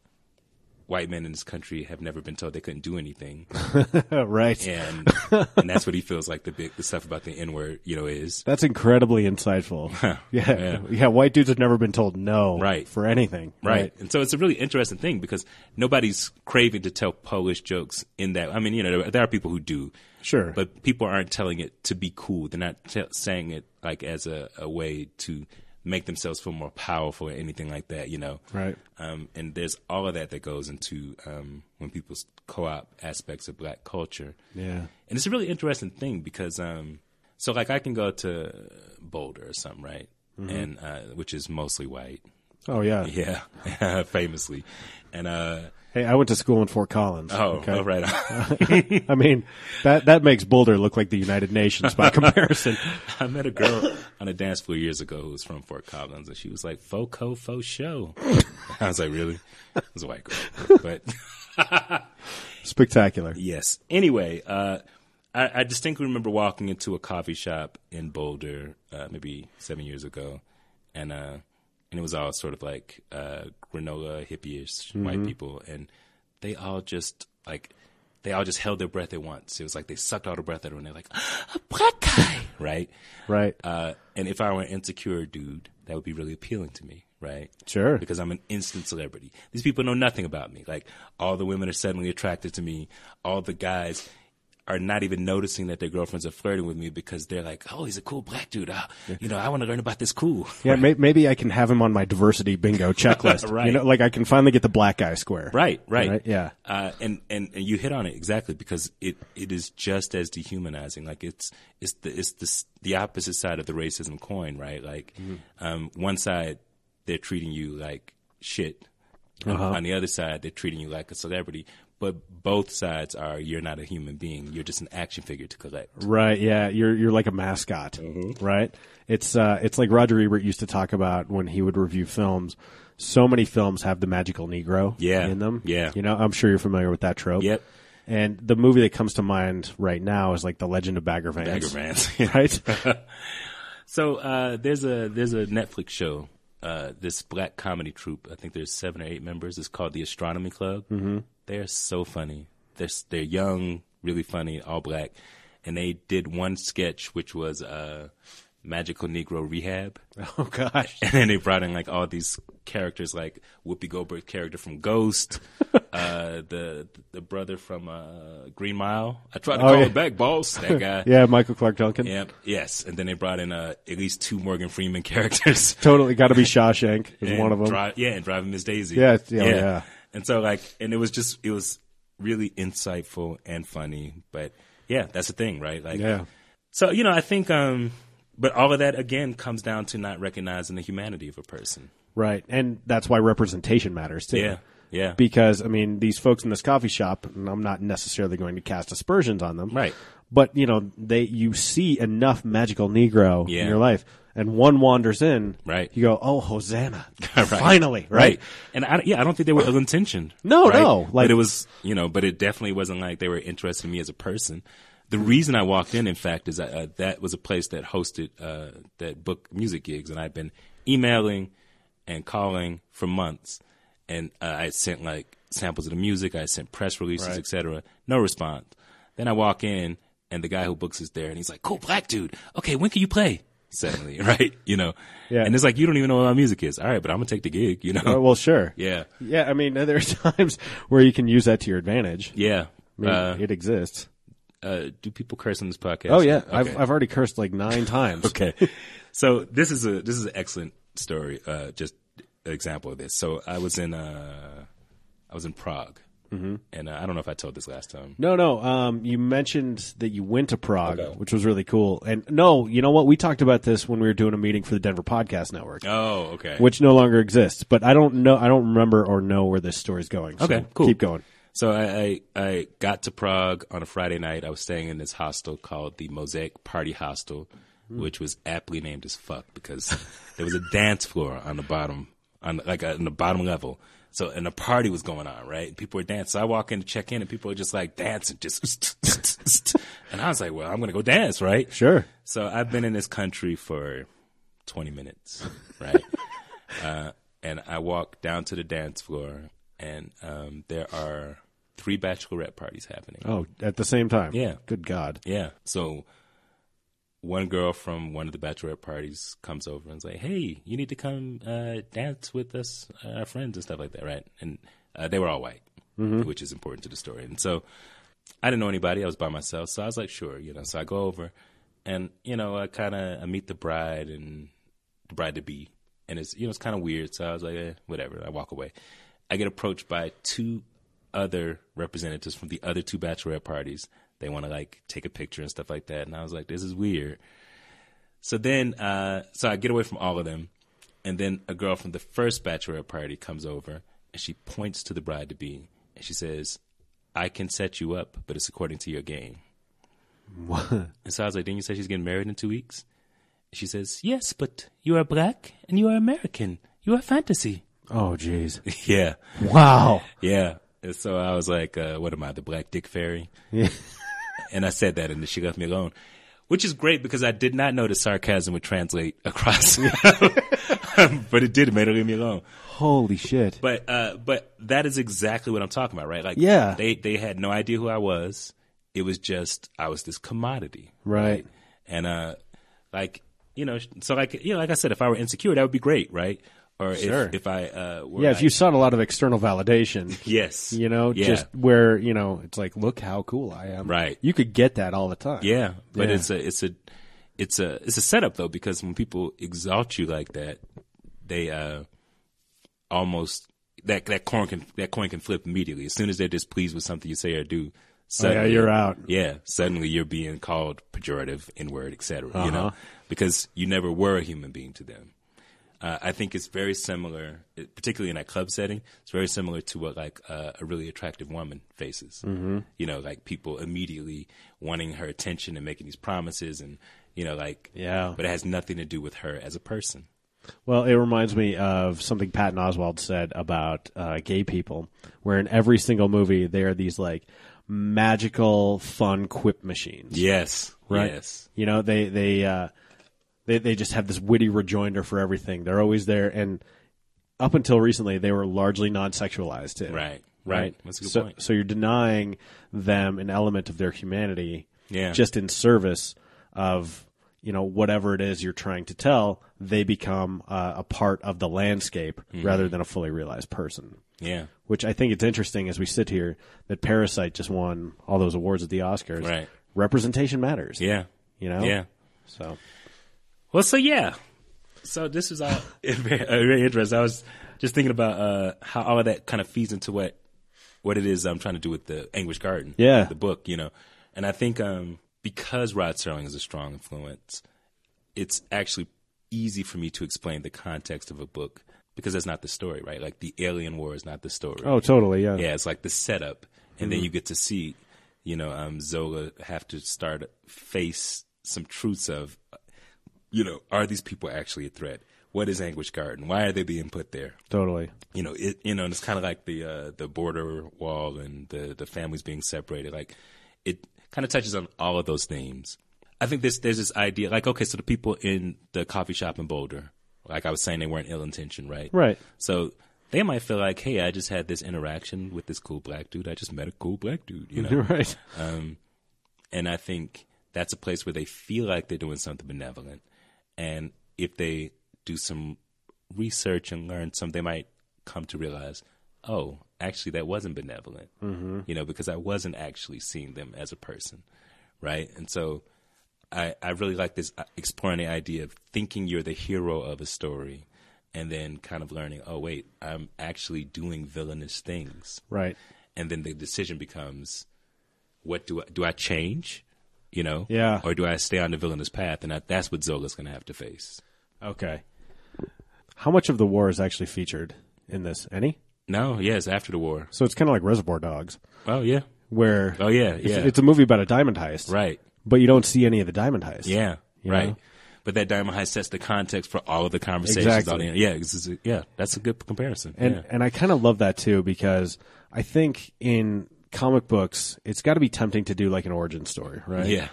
white men in this country have never been told they couldn't do anything, right. and and that's what he feels like the big the stuff about the N word, you know, is That's incredibly insightful. yeah. Yeah. yeah. White dudes have never been told no Right. for anything. right. And so it's a really interesting thing because nobody's craving to tell Polish jokes in that. I mean, you know, there, there are people who do, Sure. but people aren't telling it to be cool. They're not t- saying it like as a, a way to make themselves feel more powerful or anything like that, you know. Right. Um, and there's all of that that goes into um, when people co-op aspects of black culture. Yeah. And it's a really interesting thing because, um, so like I can go to Boulder or something, right? And uh, which is mostly white, Oh yeah. yeah, famously. And uh, Hey, I went to school in Fort Collins. oh, okay? oh, right. I mean, that that makes Boulder look like the United Nations by comparison. I met a girl on a dance floor years ago who was from Fort Collins, and she was like, "Faux co, faux show." I was like, "Really?" It was a white girl, but Spectacular. yes. Anyway, uh, I, I distinctly remember walking into a coffee shop in Boulder, uh, maybe seven years ago, and uh, and it was all sort of like uh, granola hippie-ish white people, and they all just like they all just held their breath at once. It was like they sucked all the breath out, of and they're like, "A black guy," right? Right. Uh, and if I were an insecure dude, that would be really appealing to me, right? Sure. Because I'm an instant celebrity. These people know nothing about me. Like all the women are suddenly attracted to me. All the guys are not even noticing that their girlfriends are flirting with me because they're like, "Oh, he's a cool black dude. Uh, you know, I want to learn about this cool." yeah, may, maybe I can have him on my diversity bingo checklist. Right. You know, like I can finally get the black guy square. Right, right, Right, yeah. Uh, and, and and you hit on it exactly because it, it is just as dehumanizing. Like it's it's the it's the the opposite side of the racism coin, right? Like, Mm-hmm. um, one side they're treating you like shit, Uh-huh. On the other side, they're treating you like a celebrity. But both sides are you're not a human being. You're just an action figure to collect. Right. Yeah. You're you're like a mascot. Mm-hmm. Right. It's uh it's like Roger Ebert used to talk about when he would review films. So many films have the magical Negro Yeah. in them. Yeah. You know, I'm sure you're familiar with that trope. Yep. And the movie that comes to mind right now is like The Legend of Bagger Vance. Bagger Vance. Right? So uh, there's a there's a Netflix show. Uh, this black comedy troupe. I think there's seven or eight members. It's called the Astronomy Club. Mm-hmm. They're so funny. They're they're young, really funny, all black, and they did one sketch which was uh, Magical Negro Rehab. oh gosh. And then they brought in like all these characters, like Whoopi Goldberg character from Ghost, uh, the the brother from uh, Green Mile. I tried to Oh, call yeah. it back, boss. That guy. Yeah, Michael Clarke Duncan. Yep. Yes. And then they brought in uh, at least two Morgan Freeman characters. Totally got to be Shawshank is one of them. Dri- yeah, and driving Miss Daisy. Yeah, it's- yeah, yeah. And so like, and it was just, it was really insightful and funny. But yeah, that's the thing, right? Like, yeah. So you know, I think, um, but all of that again comes down to not recognizing the humanity of a person. Right. And that's why representation matters too. Yeah. Yeah. because I mean these folks in this coffee shop, and I'm not necessarily going to cast aspersions on them, Right. But you know, they you see enough magical Negro Yeah. in your life, and one wanders in, Right. You go, oh, Hosanna, Right. finally, right? And I, yeah, I don't think they were ill intentioned. No, right? no, like- but it was, you know, but it definitely wasn't like they were interested in me as a person. The reason I walked in, in fact, is that uh, that was a place that hosted uh, that book music gigs, and I'd been emailing and calling for months, and uh, I sent like samples of the music, I sent press releases, Right. etc. No response. Then I walk in, and the guy who books is there, and he's like, "Cool, black dude. Okay, when can you play?" Suddenly, right? You know, Yeah. And it's like you don't even know what my music is. All right, but I'm gonna take the gig. You know, Uh, well, sure, yeah. yeah. I mean, there are times where you can use that to your advantage. Yeah. I mean, Uh, it exists. uh, do people curse on this podcast? Oh yeah, Okay. I've I've already cursed like nine times. okay. So this is a this is an excellent story. Uh, just an example of this. So I was in uh, I was in Prague, mm-hmm. and uh, I don't know if I told this last time. No, no. Um, you mentioned that you went to Prague, Okay. which was really cool. And no, you know what? We talked about this when we were doing a meeting for the Denver Podcast Network, Oh, okay. which no longer exists. But I don't know. I don't remember or know where this story is going. So Okay, cool. Keep going. So I, I I got to Prague on a Friday night. I was staying in this hostel called the Mosaic Party Hostel, which was aptly named as fuck because there was a dance floor on the bottom, on like uh, on the bottom level. So and a party was going on, right? People were dancing. So I walk in to check in, and people are just like dancing, just. and I was like, well, I'm gonna go dance, right? Sure. So I've been in this country for 20 minutes, right? uh, and I walk down to the dance floor, and um, there are three bachelorette parties happening. Oh, at the same time. Yeah. Good God. Yeah. So one girl from one of the bachelorette parties comes over and is like, "Hey, you need to come uh, dance with us, uh, our friends and stuff like that, right?" And uh, they were all white, which is important to the story. And so I didn't know anybody; I was by myself, so I was like, "Sure," you know. So I go over, and you know, I kind of I meet the bride and the bride to be, and it's you know it's kind of weird. So I was like, eh, whatever. I walk away. I get approached by two other representatives from the other two bachelorette parties. They want to like take a picture and stuff like that, and I was like, this is weird. So then, uh, so I get away from all of them, and then a girl from the first bachelorette party comes over, and she points to the bride to be, and she says, "I can set you up, but it's according to your game." What? And so I was like, "Didn't you say she's getting married in two weeks?" She says, "Yes, but you are black and you are American. You are fantasy." Oh, jeez. yeah, Wow. yeah. And so I was like, uh, "What am I, the black dick fairy?" Yeah. And I said that, and she left me alone, which is great because I did not know the sarcasm would translate across, but it did. It made her leave me alone. Holy shit. But uh, but that is exactly what I'm talking about, right? Like, Yeah. they they had no idea who I was. It was just I was this commodity, Right. And uh, like you know, so like you know, like I said, if I were insecure, that would be great, right? Or Sure. if if I uh, were Yeah, if you sought a lot of external validation, yes, you know, yeah. just where, you know, it's like, look how cool I am. Right. You could get that all the time. Yeah, but Yeah. it's a it's a it's a it's a setup though because when people exalt you like that, they uh almost that that coin can that coin can flip immediately as soon as they're displeased with something you say or do. Suddenly, Oh, you're out. Yeah, suddenly you're being called pejorative, inward, etc. You know, Uh-huh. because you never were a human being to them. Uh, I think it's very similar, particularly in that club setting. It's very similar to what like uh, a really attractive woman faces. Mm-hmm. You know, like people immediately wanting her attention and making these promises, and you know, like Yeah. But it has nothing to do with her as a person. Well, it reminds me of something Patton Oswalt said about uh, gay people, where in every single movie they are these like magical, fun quip machines. Yes, right. Yes, You know, they they uh, they they just have this witty rejoinder for everything. They're always there, and up until recently, they were largely non-sexualized too. right, Right. right. That's a good so, point. so you're denying them an element of their humanity, Yeah. just in service of you know whatever it is you're trying to tell. They become uh, a part of the landscape Mm-hmm. rather than a fully realized person. Yeah, Which I think it's interesting as we sit here that Parasite just won all those awards at the Oscars. Right. Representation matters. yeah, You know. yeah. So Well, so yeah, so this is all very, uh, very interesting. I was just thinking about uh, how all of that kind of feeds into what what it is I'm trying to do with the Anguish Garden, Yeah. the book, you know. And I think um, because Rod Serling is a strong influence, it's actually easy for me to explain the context of a book because that's not the story, right? Like the Alien War is not the story. Oh, totally. Yeah. Yeah, it's like the setup, and then you get to see, you know, um, Zola have to start face some truths of, you know, are these people actually a threat? What is Anguish Garden? Why are they being put there? Totally. You know, it, you know, and it's kind of like the uh, the border wall and the the families being separated. Like, it kind of touches on all of those themes. I think this there's this idea, like, okay, so the people in the coffee shop in Boulder, like I was saying, they weren't ill intentioned, right? Right. So they might feel like, hey, I just had this interaction with this cool black dude. I just met a cool black dude, you know? right. Um, and I think that's a place where they feel like they're doing something benevolent. And if they do some research and learn some, they might come to realize, oh, actually, that wasn't benevolent, mm-hmm. you know, because I wasn't actually seeing them as a person, right? And so I, I really like this uh, exploring the idea of thinking you're the hero of a story and then kind of learning, oh, wait, I'm actually doing villainous things Right. and then the decision becomes what do I do I change you know Yeah. or do I stay on the villainous path and I, that's what Zola's going to have to face Okay. How much of the war is actually featured in this? Any? no yes after the war So it's kind of like Reservoir Dogs, oh yeah where oh yeah it's, yeah it's a movie about a diamond heist, right but you don't see any of the diamond heist. yeah right know? but that diamond heist sets the context for all of the conversations Exactly. yeah yeah that's a good comparison and yeah. and I kind of love that too because I think in comic books it's got to be tempting to do like an origin story, right? yeah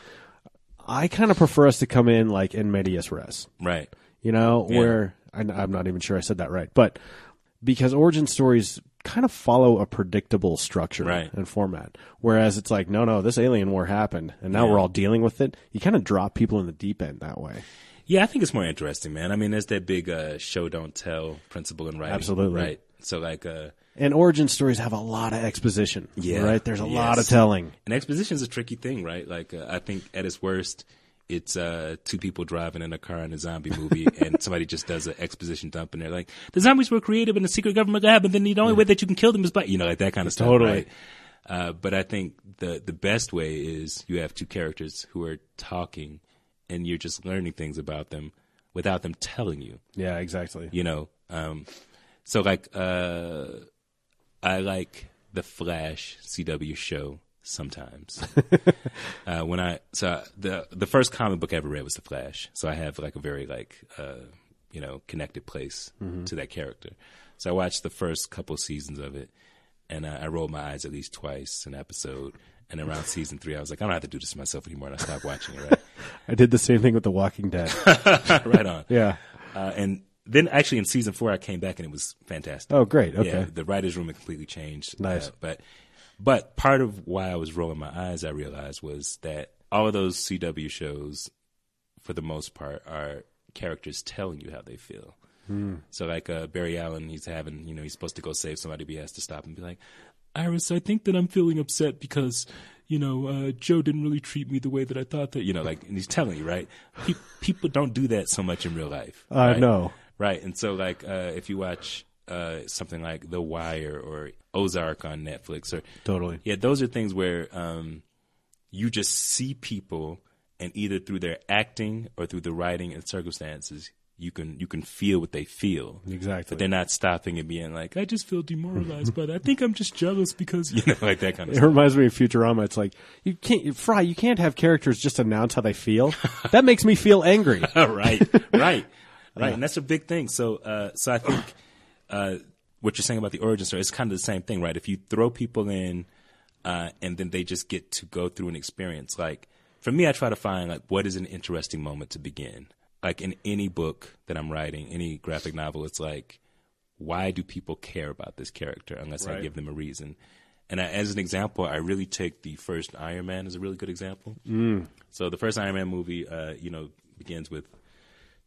I kind of prefer us to come in like in medias res. right you know, Yeah. where I, I'm not even sure I said that right, but because origin stories kind of follow a predictable structure Right. and format, whereas it's like, no, no, this alien war happened, and now Yeah. we're all dealing with it. You kind of drop people in the deep end that way. Yeah, I think it's more interesting, man. I mean, there's that big uh, show don't tell principle in writing. Absolutely. Right. So like uh And origin stories have a lot of exposition, Yeah. right? There's a lot of telling. And exposition is a tricky thing, right? Like, uh, I think at its worst, it's uh, two people driving in a car in a zombie movie, and somebody just does an exposition dump, and they're like, "The zombies were created in a secret government lab, and then the only way that you can kill them is by," you know, like that kind of stuff, Totally. right? Uh, but I think the the best way is you have two characters who are talking, and you're just learning things about them without them telling you Yeah, exactly. you know um so like uh i like the flash cw show sometimes. Uh when i so the the first comic book i ever read was the flash. So i have like a very like uh you know connected place to that character. So i watched the first couple seasons of it and I, I rolled my eyes at least twice an episode. And around season three i was like i don't have to do this to myself anymore. And i stopped watching it right? I did the same thing with The Walking Dead. right on. Yeah. uh, and then actually in season four, I came back and it was fantastic. Oh, great. Okay. Yeah, the writers' room had completely changed. Nice. Uh, but but part of why I was rolling my eyes, I realized, was that all of those CW shows, for the most part, are characters telling you how they feel. Hmm. So like uh, Barry Allen, he's having, you know, he's supposed to go save somebody, but he has to stop and be like, Iris, I think that I'm feeling upset because, you know, uh, Joe didn't really treat me the way that I thought that, you know, like, and he's telling you, right? Pe- people don't do that so much in real life. I right? no. Right. And so, like, uh, if you watch uh, something like The Wire or Ozark on Netflix, or Totally. yeah, those are things where um, you just see people, and either through their acting or through the writing and circumstances, you can you can feel what they feel. Exactly. But they're not stopping and being like, I just feel demoralized, but I think I'm just jealous because you know, like that kind of It stuff. reminds me of Futurama. It's like you can't Fry. You can't have characters just announce how they feel. that makes me feel angry. right, right, right. And that's a big thing. So, uh, so I think uh, what you're saying about the origin story is kind of the same thing, right? If you throw people in, uh, and then they just get to go through an experience. Like for me, I try to find like what is an interesting moment to begin. Like in any book that I'm writing, any graphic novel, it's like, why do people care about this character unless I give them a reason? And I, as an example, I really take the first Iron Man as a really good example. Mm. So the first Iron Man movie, uh, you know, begins with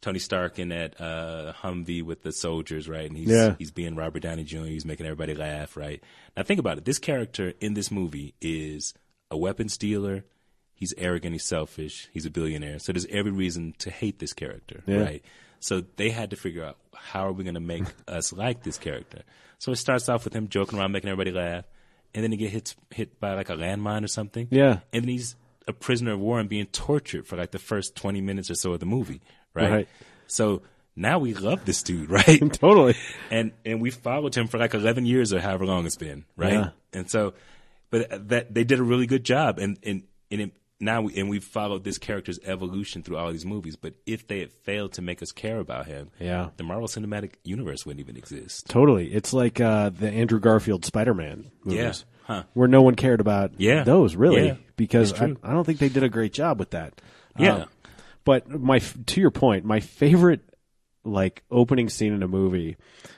Tony Stark in that uh, Humvee with the soldiers, right? And he's Yeah. he's being Robert Downey Jr. He's making everybody laugh, right? Now think about it. This character in this movie is a weapons dealer. He's arrogant. He's selfish. He's a billionaire. So there's every reason to hate this character, Yeah. right? So they had to figure out how are we going to make us like this character. So it starts off with him joking around, making everybody laugh, and then he gets hit hit by like a landmine or something. Yeah. and then he's a prisoner of war and being tortured for like the first twenty minutes or so of the movie, right? Right. So now we love this dude, right? totally. and and we followed him for like 11 years or however long it's been right Yeah. and so but that they did a really good job and and and it, now we, and we've followed this character's evolution through all these movies but if they had failed to make us care about him Yeah. the marvel cinematic universe wouldn't even exist Totally. It's like uh, the Andrew Garfield Spider-Man movies. Yeah. Huh. Where no one cared about Yeah. those really Yeah. because I. I don't think they did a great job with that. Yeah. Um, but my to your point, my favorite like opening scene in a movie,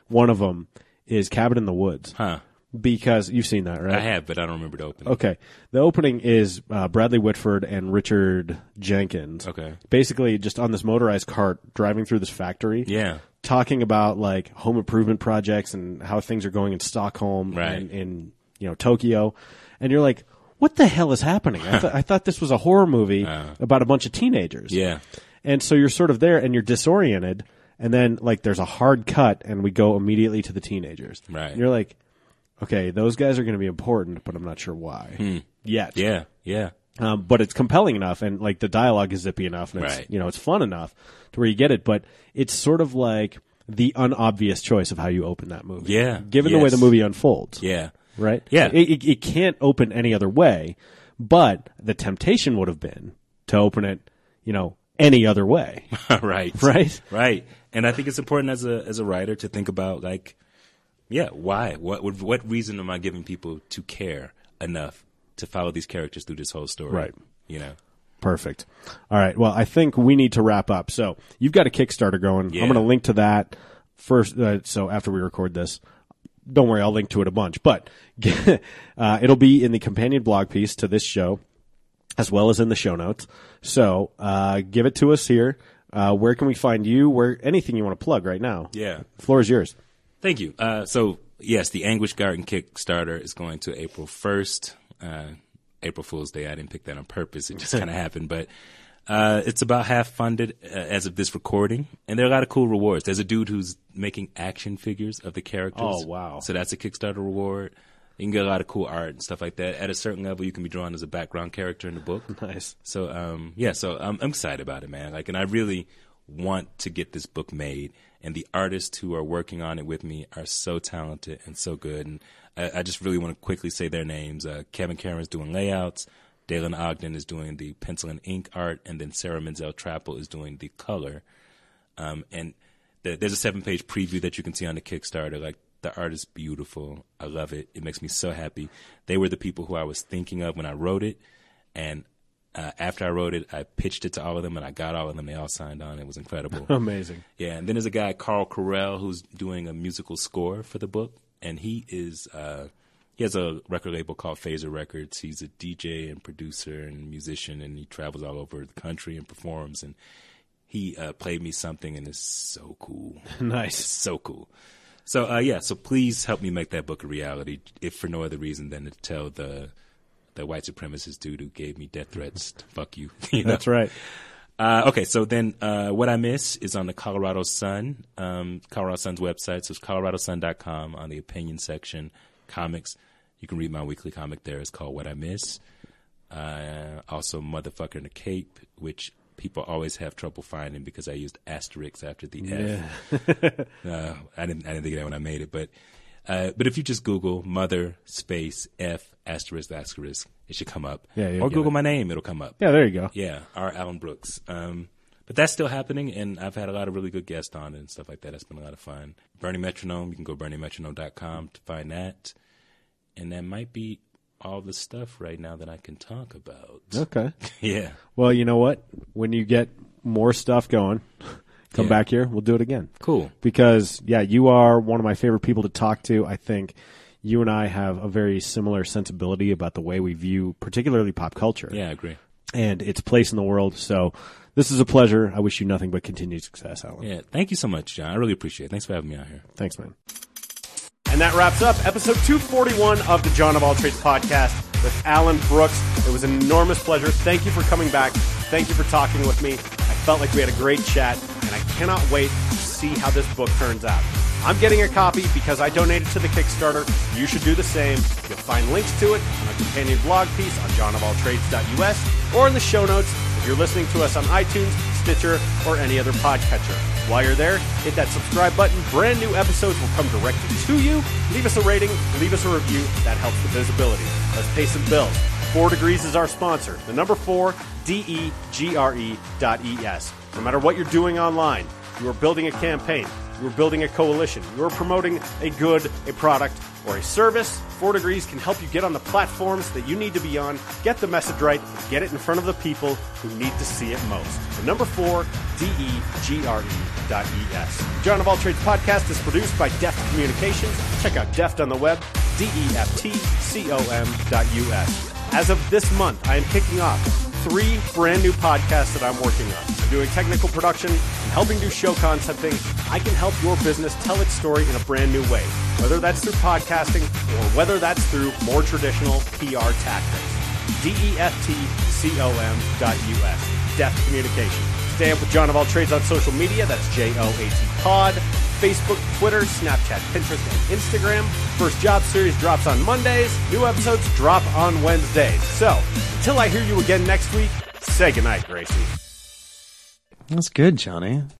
one of them is Cabin in the Woods huh because you've seen that, right? i have but i don't remember the opening Okay. The opening is uh, Bradley Whitford and Richard Jenkins. Okay. Basically, just on this motorized cart driving through this factory. Yeah. Talking about like home improvement projects and how things are going in Stockholm Right. and in you know Tokyo, and you're like, what the hell is happening? I, th- I thought this was a horror movie about a bunch of teenagers. Uh. yeah And so you're sort of there and you're disoriented, and then like there's a hard cut, and we go immediately to the teenagers. Right. And you're like, okay, those guys are going to be important, but I'm not sure why yet. Hmm. yeah yeah Um, but it's compelling enough, and like the dialogue is zippy enough, and it's Right. you know it's fun enough to where you get it. But it's sort of like the unobvious choice of how you open that movie. Yeah. given the way the movie unfolds. yeah right. Yeah. it, it, it can't open any other way. But the temptation would have been to open it, you know, any other way. right Right. right and i think it's important as a as a writer to think about like yeah why what what, reason am i giving people to care enough to follow these characters through this whole story Right. you know Perfect. All right. Well, I think we need to wrap up. So you've got a Kickstarter going. Yeah. I'm going to link to that first. Uh, so after we record this, don't worry, I'll link to it a bunch. But uh, it'll be in the companion blog piece to this show, as well as in the show notes. So uh, give it to us here. Uh, where can we find you? Where anything you want to plug right now? Yeah. The floor is yours. Thank you. Uh, so yes, the Anguish Garden Kickstarter is going to April first. Uh, April Fool's Day. I didn't pick that on purpose. It just kind of happened, but uh, it's about half funded uh, as of this recording, and there are a lot of cool rewards. There's a dude who's making action figures of the characters. Oh, wow. So that's a Kickstarter reward. You can get a lot of cool art and stuff like that. At a certain level, you can be drawn as a background character in the book. Nice. So um, yeah, so I'm, I'm excited about it, man. Like, and I really want to get this book made. And the artists who are working on it with me are so talented and so good. And I, I just really want to quickly say their names. Uh, Kevin Cameron's doing layouts. Dalen Ogden is doing the pencil and ink art, and then Sarah Menzel Trappel is doing the color. Um, and the, there's a seven page preview that you can see on the Kickstarter. Like the art is beautiful. I love it. It makes me so happy. They were the people who I was thinking of when I wrote it. And uh, after I wrote it, I pitched it to all of them and I got all of them. They all signed on. It was incredible. Amazing. Yeah, and then there's a guy Carl Carell who's doing a musical score for the book, and he is uh, he has a record label called Phaser Records. He's a DJ and producer and musician, and he travels all over the country and performs. And he uh, played me something, and it's so cool, Nice. so cool. So uh, yeah, so please help me make that book a reality, if for no other reason than to tell the the white supremacist dude who gave me death threats, fuck you. you know? That's right. Uh, okay, so then uh, what I miss is on the Colorado Sun, um, Colorado Sun's website. So it's coloradosun.com on the opinion section, comics. You can read my weekly comic there. It's called What I Miss. Uh, also, Motherfucker in the Cape, which people always have trouble finding because I used asterisks after the F. uh, I didn't I didn't think of that when I made it, but uh, but if you just Google mother space F asterisk asterisk, it should come up. Yeah, or Google it. my name, it'll come up. Yeah, there you go. Yeah, R. Alan Brooks. Um, but that's still happening, and I've had a lot of really good guests on and stuff like that. It's been a lot of fun. Burning Metronome, you can go BurningMetronome.com to find that. And that might be all the stuff right now that I can talk about. Okay. Yeah. Well, you know what? When you get more stuff going, come Yeah. back here. We'll do it again. Cool. Because yeah, you are one of my favorite people to talk to. I think you and I have a very similar sensibility about the way we view, particularly pop culture. Yeah, I agree. And its place in the world. So this is a pleasure. I wish you nothing but continued success, Alan. Yeah. Thank you so much, John. I really appreciate it. Thanks for having me out here. Thanks, man. And that wraps up episode 241 of the John of All Trades podcast with Alan Brooks. It was an enormous pleasure. Thank you for coming back. Thank you for talking with me. I felt like we had a great chat, and I cannot wait to see how this book turns out. I'm getting a copy because I donated to the Kickstarter. You should do the same. You'll find links to it on a companion blog piece on johnofalltrades.us or in the show notes if you're listening to us on iTunes, Stitcher, or any other podcatcher. While you're there, hit that subscribe button. Brand new episodes will come directly to you. Leave us a rating, leave us a review. That helps the visibility. Let's pay some bills. Four Degrees is our sponsor. The number four, D E G R E dot E S. No matter what you're doing online, you are building a campaign, you are building a coalition, you are promoting a good, a product, or a service. Four Degrees can help you get on the platforms that you need to be on, get the message right, and get it in front of the people who need to see it most. The number four, D E G R E dot E S. John of All Trades podcast is produced by Deft Communications. Check out Deft on the web, D E F T C O M dot U S. As of this month, I am kicking off three brand new podcasts that I'm working on. I'm doing technical production, I'm helping do show concepting. I can help your business tell its story in a brand new way, whether that's through podcasting or whether that's through more traditional PR tactics. D E F T C O M dot U S. Deft Communication. Stay up with John of All Trades on social media. That's J-O-A-T Pod. Facebook, Twitter, Snapchat, Pinterest, and Instagram. First Job Series drops on Mondays. New episodes drop on Wednesdays. So, until I hear you again next week, say goodnight, Gracie. That's good, Johnny.